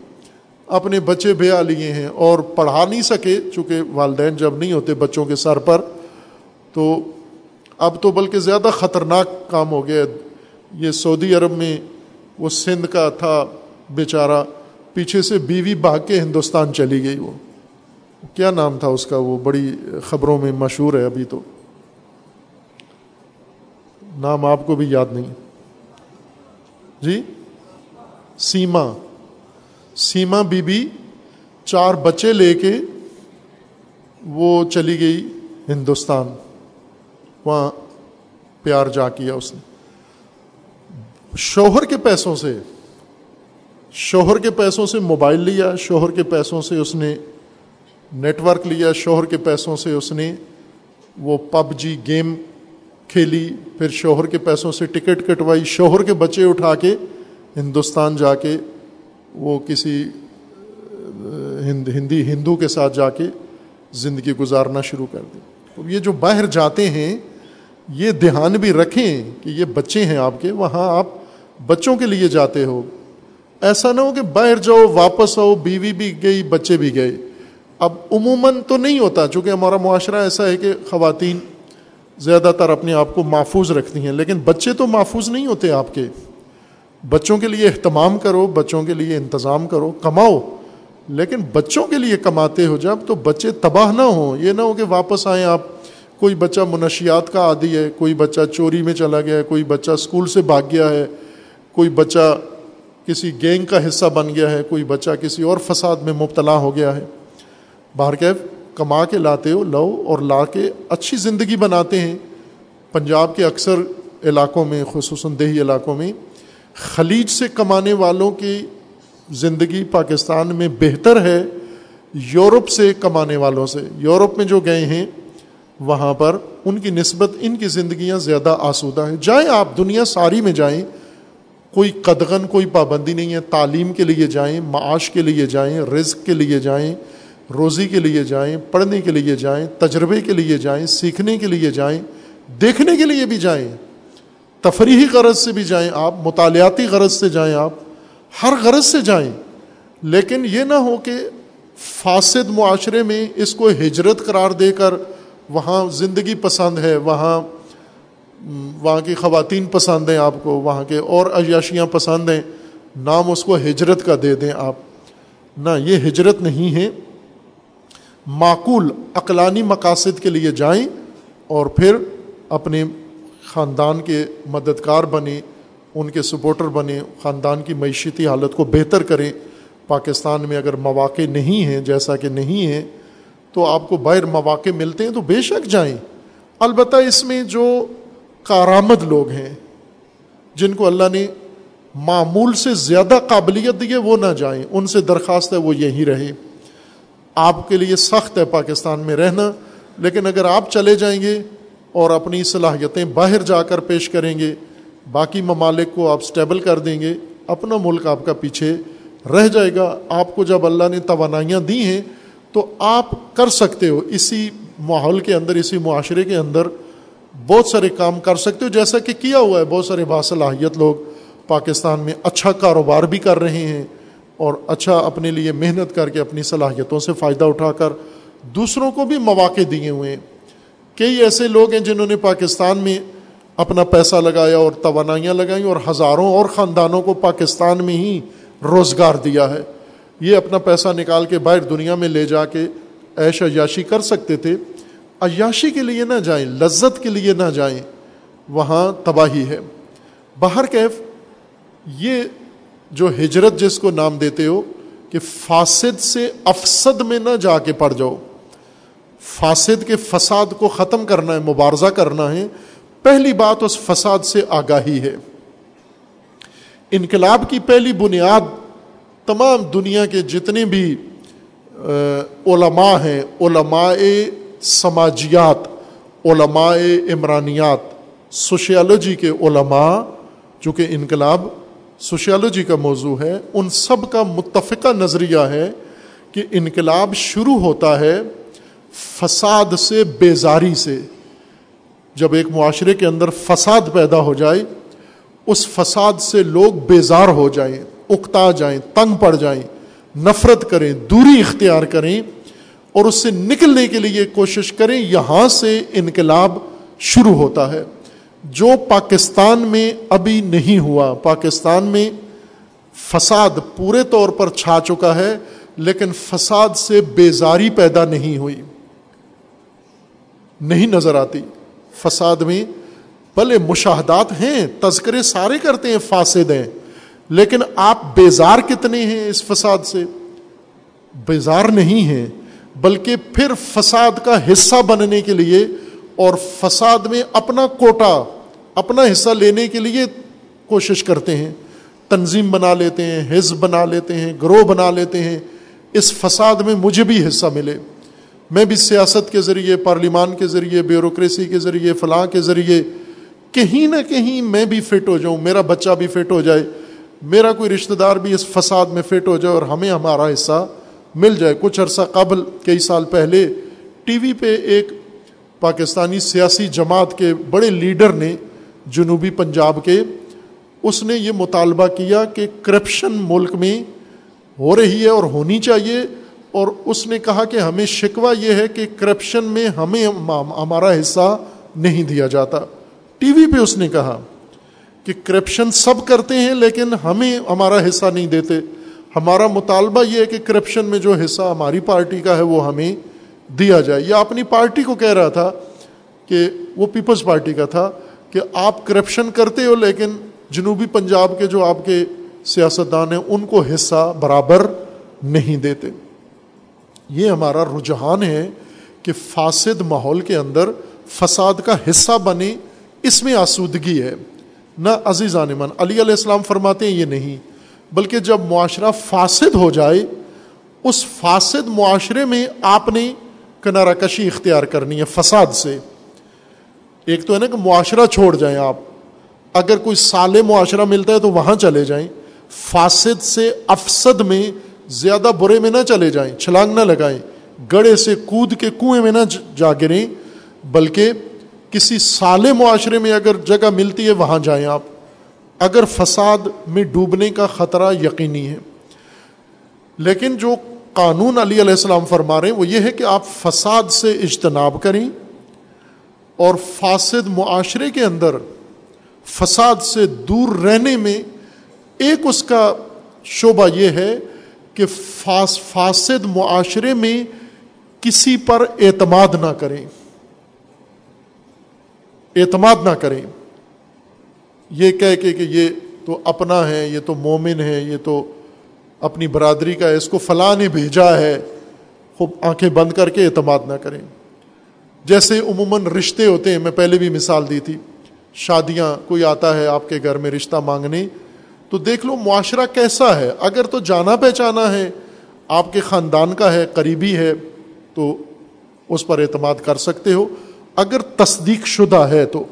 اپنے بچے بیا لیے ہیں۔ اور پڑھا نہیں سکے چونکہ والدین جب نہیں ہوتے بچوں کے سر پر، تو اب تو بلکہ زیادہ خطرناک کام ہو گیا۔ یہ سعودی عرب میں وہ سندھ کا تھا بیچارہ۔ پیچھے سے بیوی بھاگ کے ہندوستان چلی گئی وہ۔ کیا نام تھا اس کا؟ وہ بڑی خبروں میں مشہور ہے ابھی تو۔ نام آپ کو بھی یاد نہیں۔ جی؟ سیما۔ سیما بی بی چار بچے لے کے وہ چلی گئی ہندوستان۔ وہاں پیار جا کیا اس نے۔ شوہر کے پیسوں سے شوہر کے پیسوں سے موبائل لیا، شوہر کے پیسوں سے اس نے نیٹ ورک لیا، شوہر کے پیسوں سے اس نے وہ پب جی گیم کھیلی، پھر شوہر کے پیسوں سے ٹکٹ کٹوائی، شوہر کے بچے اٹھا کے ہندوستان جا کے وہ کسی ہند، ہندی، ہندو کے ساتھ جا کے زندگی گزارنا شروع کر دیں تو یہ جو باہر جاتے ہیں، یہ دھیان بھی رکھیں کہ یہ بچے ہیں آپ کے، وہاں آپ بچوں کے لیے جاتے ہو۔ ایسا نہ ہو کہ باہر جاؤ، واپس آؤ، بیوی بھی گئی، بچے بھی گئے۔ اب عموماً تو نہیں ہوتا، چونکہ ہمارا معاشرہ ایسا ہے کہ خواتین زیادہ تر اپنے آپ کو محفوظ رکھتی ہیں، لیکن بچے تو محفوظ نہیں ہوتے آپ کے۔ بچوں کے لیے اہتمام کرو، بچوں کے لیے انتظام کرو، کماؤ۔ لیکن بچوں کے لیے کماتے ہو جب تو بچے تباہ نہ ہوں۔ یہ نہ ہو کہ واپس آئیں آپ۔ کوئی بچہ منشیات کا عادی ہے، کوئی بچہ چوری میں چلا گیا ہے، کوئی بچہ اسکول سے بھاگ گیا ہے، کوئی بچہ کسی گینگ کا حصہ بن گیا ہے، کوئی بچہ کسی اور فساد میں مبتلا ہو گیا ہے۔ باہر کیف، کما کے لاتے ہو، لو اور لا کے اچھی زندگی بناتے ہیں۔ پنجاب کے اکثر علاقوں میں، خصوصاً دیہی علاقوں میں، خلیج سے کمانے والوں کی زندگی پاکستان میں بہتر ہے۔ یورپ سے کمانے والوں سے، یورپ میں جو گئے ہیں، وہاں پر ان کی نسبت، ان کی زندگیاں زیادہ آسودہ ہیں۔ جائیں آپ دنیا ساری میں جائیں کوئی قدغن کوئی پابندی نہیں ہے۔ تعلیم کے لیے جائیں، معاش کے لیے جائیں، رزق کے لیے جائیں، روزی کے لیے جائیں، پڑھنے کے لیے جائیں، تجربے کے لیے جائیں، سیکھنے کے لیے جائیں، دیکھنے کے لیے بھی جائیں، تفریحی غرض سے بھی جائیں آپ، مطالعاتی غرض سے جائیں آپ، ہر غرض سے جائیں۔ لیکن یہ نہ ہو کہ فاسد معاشرے میں اس کو ہجرت قرار دے کر وہاں زندگی پسند ہے، وہاں وہاں کی خواتین پسند ہیں آپ کو، وہاں کے اور عیاشیاں پسند ہیں، نام اس کو ہجرت کا دے دیں آپ۔ نہ، یہ ہجرت نہیں ہے۔ معقول عقلانی مقاصد کے لیے جائیں اور پھر اپنے خاندان کے مددگار بنیں، ان کے سپورٹر بنیں، خاندان کی معیشتی حالت کو بہتر کریں۔ پاکستان میں اگر مواقع نہیں ہیں، جیسا کہ نہیں ہیں، تو آپ کو باہر مواقع ملتے ہیں تو بے شک جائیں۔ البتہ اس میں جو کارآمد لوگ ہیں، جن کو اللہ نے معمول سے زیادہ قابلیت دی ہے، وہ نہ جائیں۔ ان سے درخواست ہے، وہ یہیں رہیں۔ آپ کے لیے سخت ہے پاکستان میں رہنا، لیکن اگر آپ چلے جائیں گے اور اپنی صلاحیتیں باہر جا کر پیش کریں گے، باقی ممالک کو آپ اسٹیبل کر دیں گے، اپنا ملک آپ کا پیچھے رہ جائے گا۔ آپ کو جب اللہ نے توانائیاں دی ہیں، تو آپ کر سکتے ہو۔ اسی ماحول کے اندر، اسی معاشرے کے اندر بہت سارے کام کر سکتے ہو، جیسا کہ کیا ہوا ہے، بہت سارے باصلاحیت لوگ پاکستان میں اچھا کاروبار بھی کر رہے ہیں اور اچھا اپنے لیے محنت کر کے اپنی صلاحیتوں سے فائدہ اٹھا کر دوسروں کو بھی مواقع دیے ہوئے ہیں۔ کئی ایسے لوگ ہیں جنہوں نے پاکستان میں اپنا پیسہ لگایا اور توانائیاں لگائیں اور ہزاروں اور خاندانوں کو پاکستان میں ہی روزگار دیا ہے۔ یہ اپنا پیسہ نکال کے باہر دنیا میں لے جا کے عیش عیاشی کر سکتے تھے۔ عیاشی کے لیے نہ جائیں، لذت کے لیے نہ جائیں، وہاں تباہی ہے۔ باہر کیف، یہ جو ہجرت جس کو نام دیتے ہو، کہ فاسد سے افسد میں نہ جا کے پڑ جاؤ۔ فاسد کے فساد کو ختم کرنا ہے، مبارزہ کرنا ہے۔ پہلی بات اس فساد سے آگاہی ہے۔ انقلاب کی پہلی بنیاد تمام دنیا کے جتنے بھی علماء ہیں، علماء سماجیات، علماء عمرانیات، سوشیالوجی کے علماء جو کہ انقلاب سوشیالوجی کا موضوع ہے، ان سب کا متفقہ نظریہ ہے کہ انقلاب شروع ہوتا ہے فساد سے، بیزاری سے۔ جب ایک معاشرے کے اندر فساد پیدا ہو جائے، اس فساد سے لوگ بیزار ہو جائیں، اکتا جائیں، تنگ پڑ جائیں، نفرت کریں، دوری اختیار کریں۔ اور اس سے نکلنے کے لیے کوشش کریں، یہاں سے انقلاب شروع ہوتا ہے۔ جو پاکستان میں ابھی نہیں ہوا، پاکستان میں فساد پورے طور پر چھا چکا ہے، لیکن فساد سے بیزاری پیدا نہیں ہوئی۔ نہیں نظر آتی۔ فساد میں بھلے مشاہدات ہیں، تذکرے سارے کرتے ہیں، فاسد ہیں، لیکن آپ بیزار کتنے ہیں اس فساد سے؟ بیزار نہیں ہیں۔ بلکہ پھر فساد کا حصہ بننے کے لیے اور فساد میں اپنا کوٹا، اپنا حصہ لینے کے لیے کوشش کرتے ہیں۔ تنظیم بنا لیتے ہیں، حزب بنا لیتے ہیں، گروہ بنا لیتے ہیں۔ اس فساد میں مجھے بھی حصہ ملے۔ میں بھی سیاست کے ذریعے، پارلیمان کے ذریعے، بیوروکریسی کے ذریعے، فلاں کے ذریعے کہیں نہ کہیں میں بھی فٹ ہو جاؤں، میرا بچہ بھی فٹ ہو جائے، میرا کوئی رشتہ دار بھی اس فساد میں فٹ ہو جائے اور ہمیں ہمارا حصہ مل جائے کچھ عرصہ قبل، کئی سال پہلے، ٹی وی پہ ایک پاکستانی سیاسی جماعت کے بڑے لیڈر نے جنوبی پنجاب کے، اس نے یہ مطالبہ کیا کہ کرپشن ملک میں ہو رہی ہے اور ہونی چاہیے، اور اس نے کہا کہ ہمیں شکوہ یہ ہے کہ کرپشن میں ہمیں ہمارا حصہ نہیں دیا جاتا۔ ٹی وی پہ اس نے کہا کہ کرپشن سب کرتے ہیں لیکن ہمیں ہمارا حصہ نہیں دیتے۔ ہمارا مطالبہ یہ ہے کہ کرپشن میں جو حصہ ہماری پارٹی کا ہے وہ ہمیں دیا جائے۔ یا اپنی پارٹی کو کہہ رہا تھا کہ وہ پیپلز پارٹی کا تھا کہ آپ کرپشن کرتے ہو لیکن جنوبی پنجاب کے جو آپ کے سیاستدان ہیں ان کو حصہ برابر نہیں دیتے۔ یہ ہمارا رجحان ہے کہ فاسد ماحول کے اندر فساد کا حصہ بنے، اس میں آسودگی ہے۔ نہ عزیز من علی علیہ السلام فرماتے ہیں یہ نہیں۔ بلکہ جب معاشرہ فاسد ہو جائے، اس فاسد معاشرے میں آپ نے کنارہ کشی اختیار کرنی ہے فساد سے۔ ایک تو ہے نا کہ معاشرہ چھوڑ جائیں آپ۔ اگر کوئی سال معاشرہ ملتا ہے تو وہاں چلے جائیں۔ فاسد سے افسد میں زیادہ برے میں نہ چلے جائیں، چھلانگ نہ لگائیں۔ گڑے سے کود کے کنویں میں نہ جا گریں۔ بلکہ کسی سال معاشرے میں اگر جگہ ملتی ہے، وہاں جائیں آپ۔ اگر فساد میں ڈوبنے کا خطرہ یقینی ہے۔ لیکن جو قانون علی علیہ السلام فرما رہے ہیں، وہ یہ ہے کہ آپ فساد سے اجتناب کریں اور فاسد معاشرے کے اندر فساد سے دور رہنے میں ایک اس کا شعبہ یہ ہے کہ فاس، فاسد معاشرے میں کسی پر اعتماد نہ کریں۔ اعتماد نہ کریں۔ یہ کہہ کے کہ یہ تو اپنا ہے، یہ تو مومن ہے، یہ تو اپنی برادری کا ہے، اس کو فلاں نے بھیجا ہے۔ خوب آنکھیں بند کر کے اعتماد نہ کریں۔ جیسے عموماً رشتے ہوتے ہیں، میں پہلے بھی مثال دی تھی، شادیاں، کوئی آتا ہے آپ کے گھر میں رشتہ مانگنے، تو دیکھ لو معاشرہ کیسا ہے۔ اگر تو جانا پہچانا ہے، آپ کے خاندان کا ہے، قریبی ہے، تو اس پر اعتماد کر سکتے ہو۔ اگر تصدیق شدہ ہے تو۔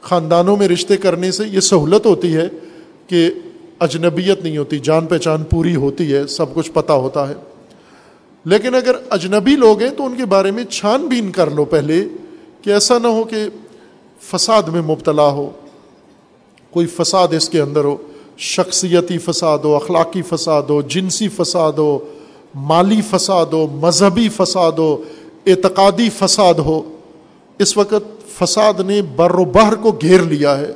خاندانوں میں رشتے کرنے سے یہ سہولت ہوتی ہے کہ اجنبیت نہیں ہوتی، جان پہچان پوری ہوتی ہے، سب کچھ پتہ ہوتا ہے۔ لیکن اگر اجنبی لوگ ہیں تو ان کے بارے میں چھان بین کر لو پہلے کہ ایسا نہ ہو کہ فساد میں مبتلا ہو، کوئی فساد اس کے اندر ہو، شخصیتی فساد ہو، اخلاقی فساد ہو، جنسی فساد ہو، مالی فساد ہو، مذہبی فساد ہو، اعتقادی فساد ہو۔ اس وقت فساد نے بر و بہر کو گھیر لیا ہے۔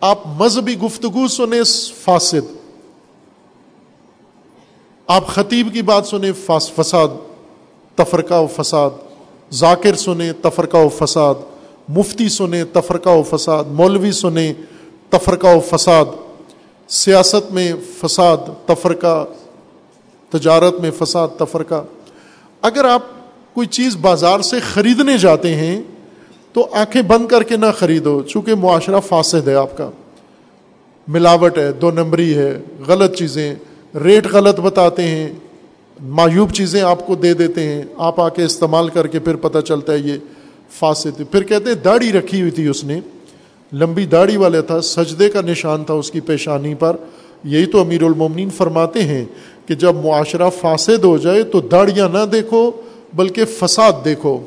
آپ مذہبی گفتگو سنیں، فاسد۔ آپ خطیب کی بات سنیں فساد۔ تفرقہ و فساد۔ ذاکر سنیں، تفرقہ و فساد۔ مفتی سنیں، تفرقہ و فساد۔ مولوی سنیں، تفرقہ و فساد۔ سیاست میں فساد، تفرقہ۔ تجارت میں فساد، تفرقہ۔ اگر آپ کوئی چیز بازار سے خریدنے جاتے ہیں تو آنکھیں بند کر کے نہ خریدو، چونکہ معاشرہ فاسد ہے آپ کا۔ ملاوٹ ہے، دو نمبری ہے، غلط چیزیں، ریٹ غلط بتاتے ہیں، معیوب چیزیں آپ کو دے دیتے ہیں، آپ آ کے استعمال کر کے پھر پتہ چلتا ہے یہ فاسد پھر کہتے ہیں داڑھی رکھی ہوئی تھی اس نے، لمبی داڑھی والے تھا، سجدے کا نشان تھا اس کی پیشانی پر۔ یہی تو امیر المومنین فرماتے ہیں کہ جب معاشرہ فاسد ہو جائے تو داڑیاں نہ دیکھو، بلکہ فساد دیکھو۔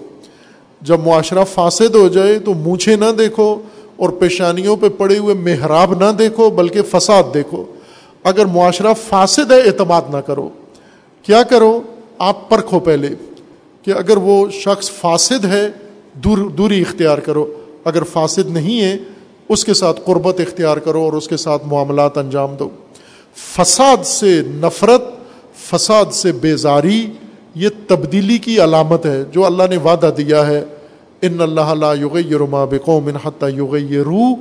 جب معاشرہ فاسد ہو جائے تو مونچھے نہ دیکھو اور پیشانیوں پہ پڑے ہوئے محراب نہ دیکھو، بلکہ فساد دیکھو۔ اگر معاشرہ فاسد ہے، اعتماد نہ کرو۔ کیا کرو؟ آپ پرکھو پہلے کہ اگر وہ شخص فاسد ہے، دور، دوری اختیار کرو۔ اگر فاسد نہیں ہے، اس کے ساتھ قربت اختیار کرو اور اس کے ساتھ معاملات انجام دو۔ فساد سے نفرت، فساد سے بیزاری یہ تبدیلی کی علامت ہے، جو اللہ نے وعدہ دیا ہے، ان اللہ لا یغیر ما بقوم حتى یغیروا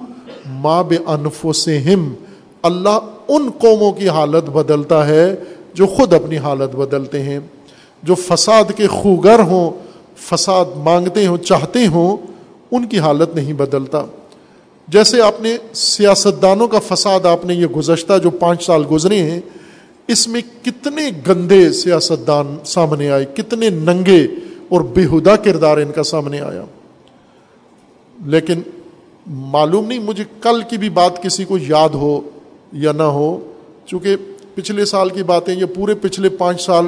ما بانفسهم اللہ ان قوموں کی حالت بدلتا ہے جو خود اپنی حالت بدلتے ہیں۔ جو فساد کے خوگر ہوں، فساد مانگتے ہوں، چاہتے ہوں، ان کی حالت نہیں بدلتا۔ جیسے آپ نے سیاستدانوں کا فساد، آپ نے یہ گزشتہ جو پانچ سال گزرے ہیں اس میں کتنے گندے سیاستدان سامنے آئے، کتنے ننگے اور بےحدہ کردار ان کا سامنے آیا۔ لیکن معلوم نہیں، مجھے کل کی بھی بات کسی کو یاد ہو یا نہ ہو، چونکہ پچھلے سال کی باتیں یہ پورے پچھلے پانچ سال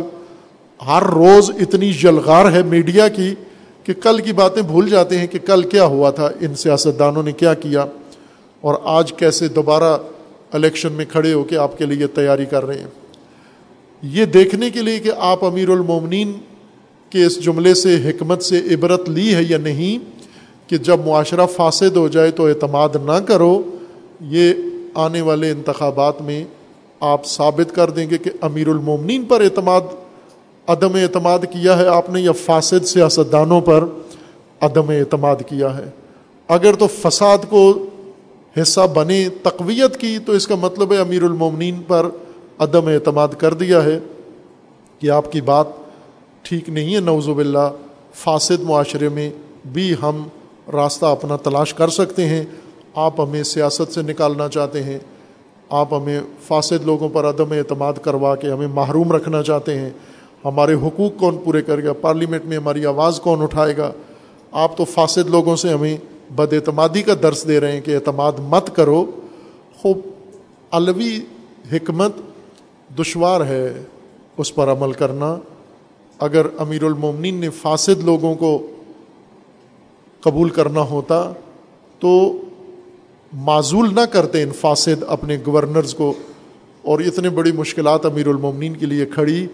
ہر روز اتنی جلغار ہے میڈیا کی کہ کل کی باتیں بھول جاتے ہیں کہ کل کیا ہوا تھا، ان سیاستدانوں نے کیا کیا اور آج کیسے دوبارہ الیکشن میں کھڑے ہو کے آپ کے لیے تیاری کر رہے ہیں۔ یہ دیکھنے کے لیے کہ آپ امیر المومنین کے اس جملے سے، حکمت سے عبرت لی ہے یا نہیں، کہ جب معاشرہ فاسد ہو جائے تو اعتماد نہ کرو، یہ آنے والے انتخابات میں آپ ثابت کر دیں گے کہ امیر المومنین پر اعتماد، عدم اعتماد کیا ہے آپ نے یا فاسد سیاستدانوں پر عدم اعتماد کیا ہے۔ اگر تو فساد کو حصہ بنے، تقویت کی، تو اس کا مطلب ہے امیر المومنین پر عدم اعتماد کر دیا ہے کہ آپ کی بات ٹھیک نہیں ہے نوز باللہ، فاسد معاشرے میں بھی ہم راستہ اپنا تلاش کر سکتے ہیں۔ آپ ہمیں سیاست سے نکالنا چاہتے ہیں۔ آپ ہمیں فاسد لوگوں پر عدم اعتماد کروا کے ہمیں محروم رکھنا چاہتے ہیں۔ ہمارے حقوق کون پورے کرے گا؟ پارلیمنٹ میں ہماری آواز کون اٹھائے گا؟ آپ تو فاسد لوگوں سے ہمیں بد اعتمادی کا درس دے رہے ہیں کہ اعتماد مت کرو۔ خوب الوی حکمت دشوار ہے اس پر عمل کرنا، اگر امیر المومنین نے فاسد لوگوں کو قبول کرنا ہوتا تو معزول نہ کرتے ان فاسد اپنے گورنرز کو، اور اتنے بڑی مشکلات امیر المومنین کے لیے کھڑی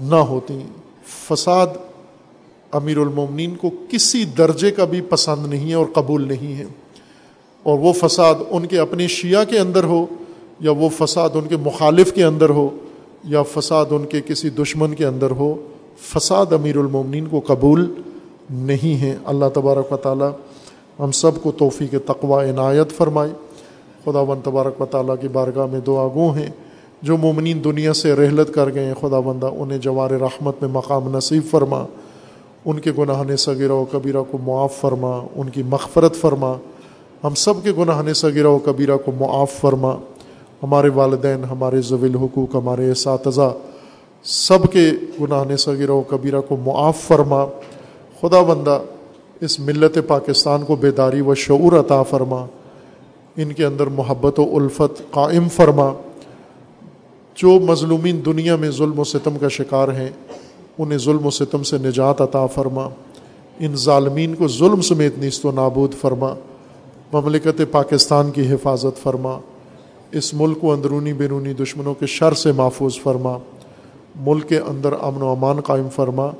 نہ ہوتی۔ فساد امیر المومنین کو کسی درجے کا بھی پسند نہیں ہے اور قبول نہیں ہے۔ اور وہ فساد ان کے اپنے شیعہ کے اندر ہو یا وہ فساد ان کے مخالف کے اندر ہو، یا فساد ان کے کسی دشمن کے اندر ہو، فساد امیر المومنین کو قبول نہیں ہے۔ اللہ تبارک و تعالیٰ ہم سب کو توفیق تقوا عنایت فرمائے۔ خدا ون تبارک و تعالیٰ کی بارگاہ میں دعا گو ہیں۔ جو مومنین دنیا سے رحلت کر گئے ہیں خدا بندہ انہیں جوار رحمت میں مقام نصیب فرما۔ ان کے گناہ صغیرہ و کبیرہ کو معاف فرما، ان کی مغفرت فرما۔ ہم سب کے گناہ نے صغیرہ و کبیرہ کو معاف فرما۔ ہمارے والدین، ہمارے ضویل حقوق، ہمارے اساتذہ سب کے گناہ نے صغیرہ و کبیرہ کو معاف فرما۔ خدا بندہ، اس ملت پاکستان کو بیداری و شعور عطا فرما۔ ان کے اندر محبت و الفت قائم فرما۔ جو مظلومین دنیا میں ظلم و ستم کا شکار ہیں، انہیں ظلم و ستم سے نجات عطا فرما۔ ان ظالمین کو ظلم سمیت نیست و نابود فرما۔ مملکت پاکستان کی حفاظت فرما۔ اس ملک کو اندرونی بیرونی دشمنوں کے شر سے محفوظ فرما، ملک کے اندر امن و امان قائم فرما،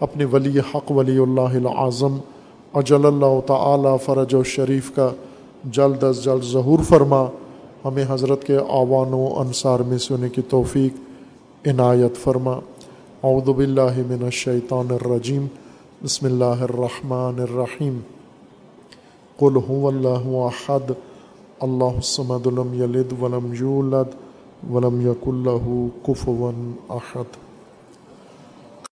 اپنے ولی حق ولی اللہ اعظم اجل اللہ تعالی فرج و شریف کا جلد از جلد ظہور فرما۔ ہمیں حضرت کے آوان و انصار میں سنے کی توفیق، عنایت فرما۔ اعوذ باللہ من الشیطان الرجیم، بسم اللہ الرحمن الرحیم۔ قل هو اللہ احد۔ اللہ الصمد لم یلد ولم یولد ولم یکن اللہ کفوا احد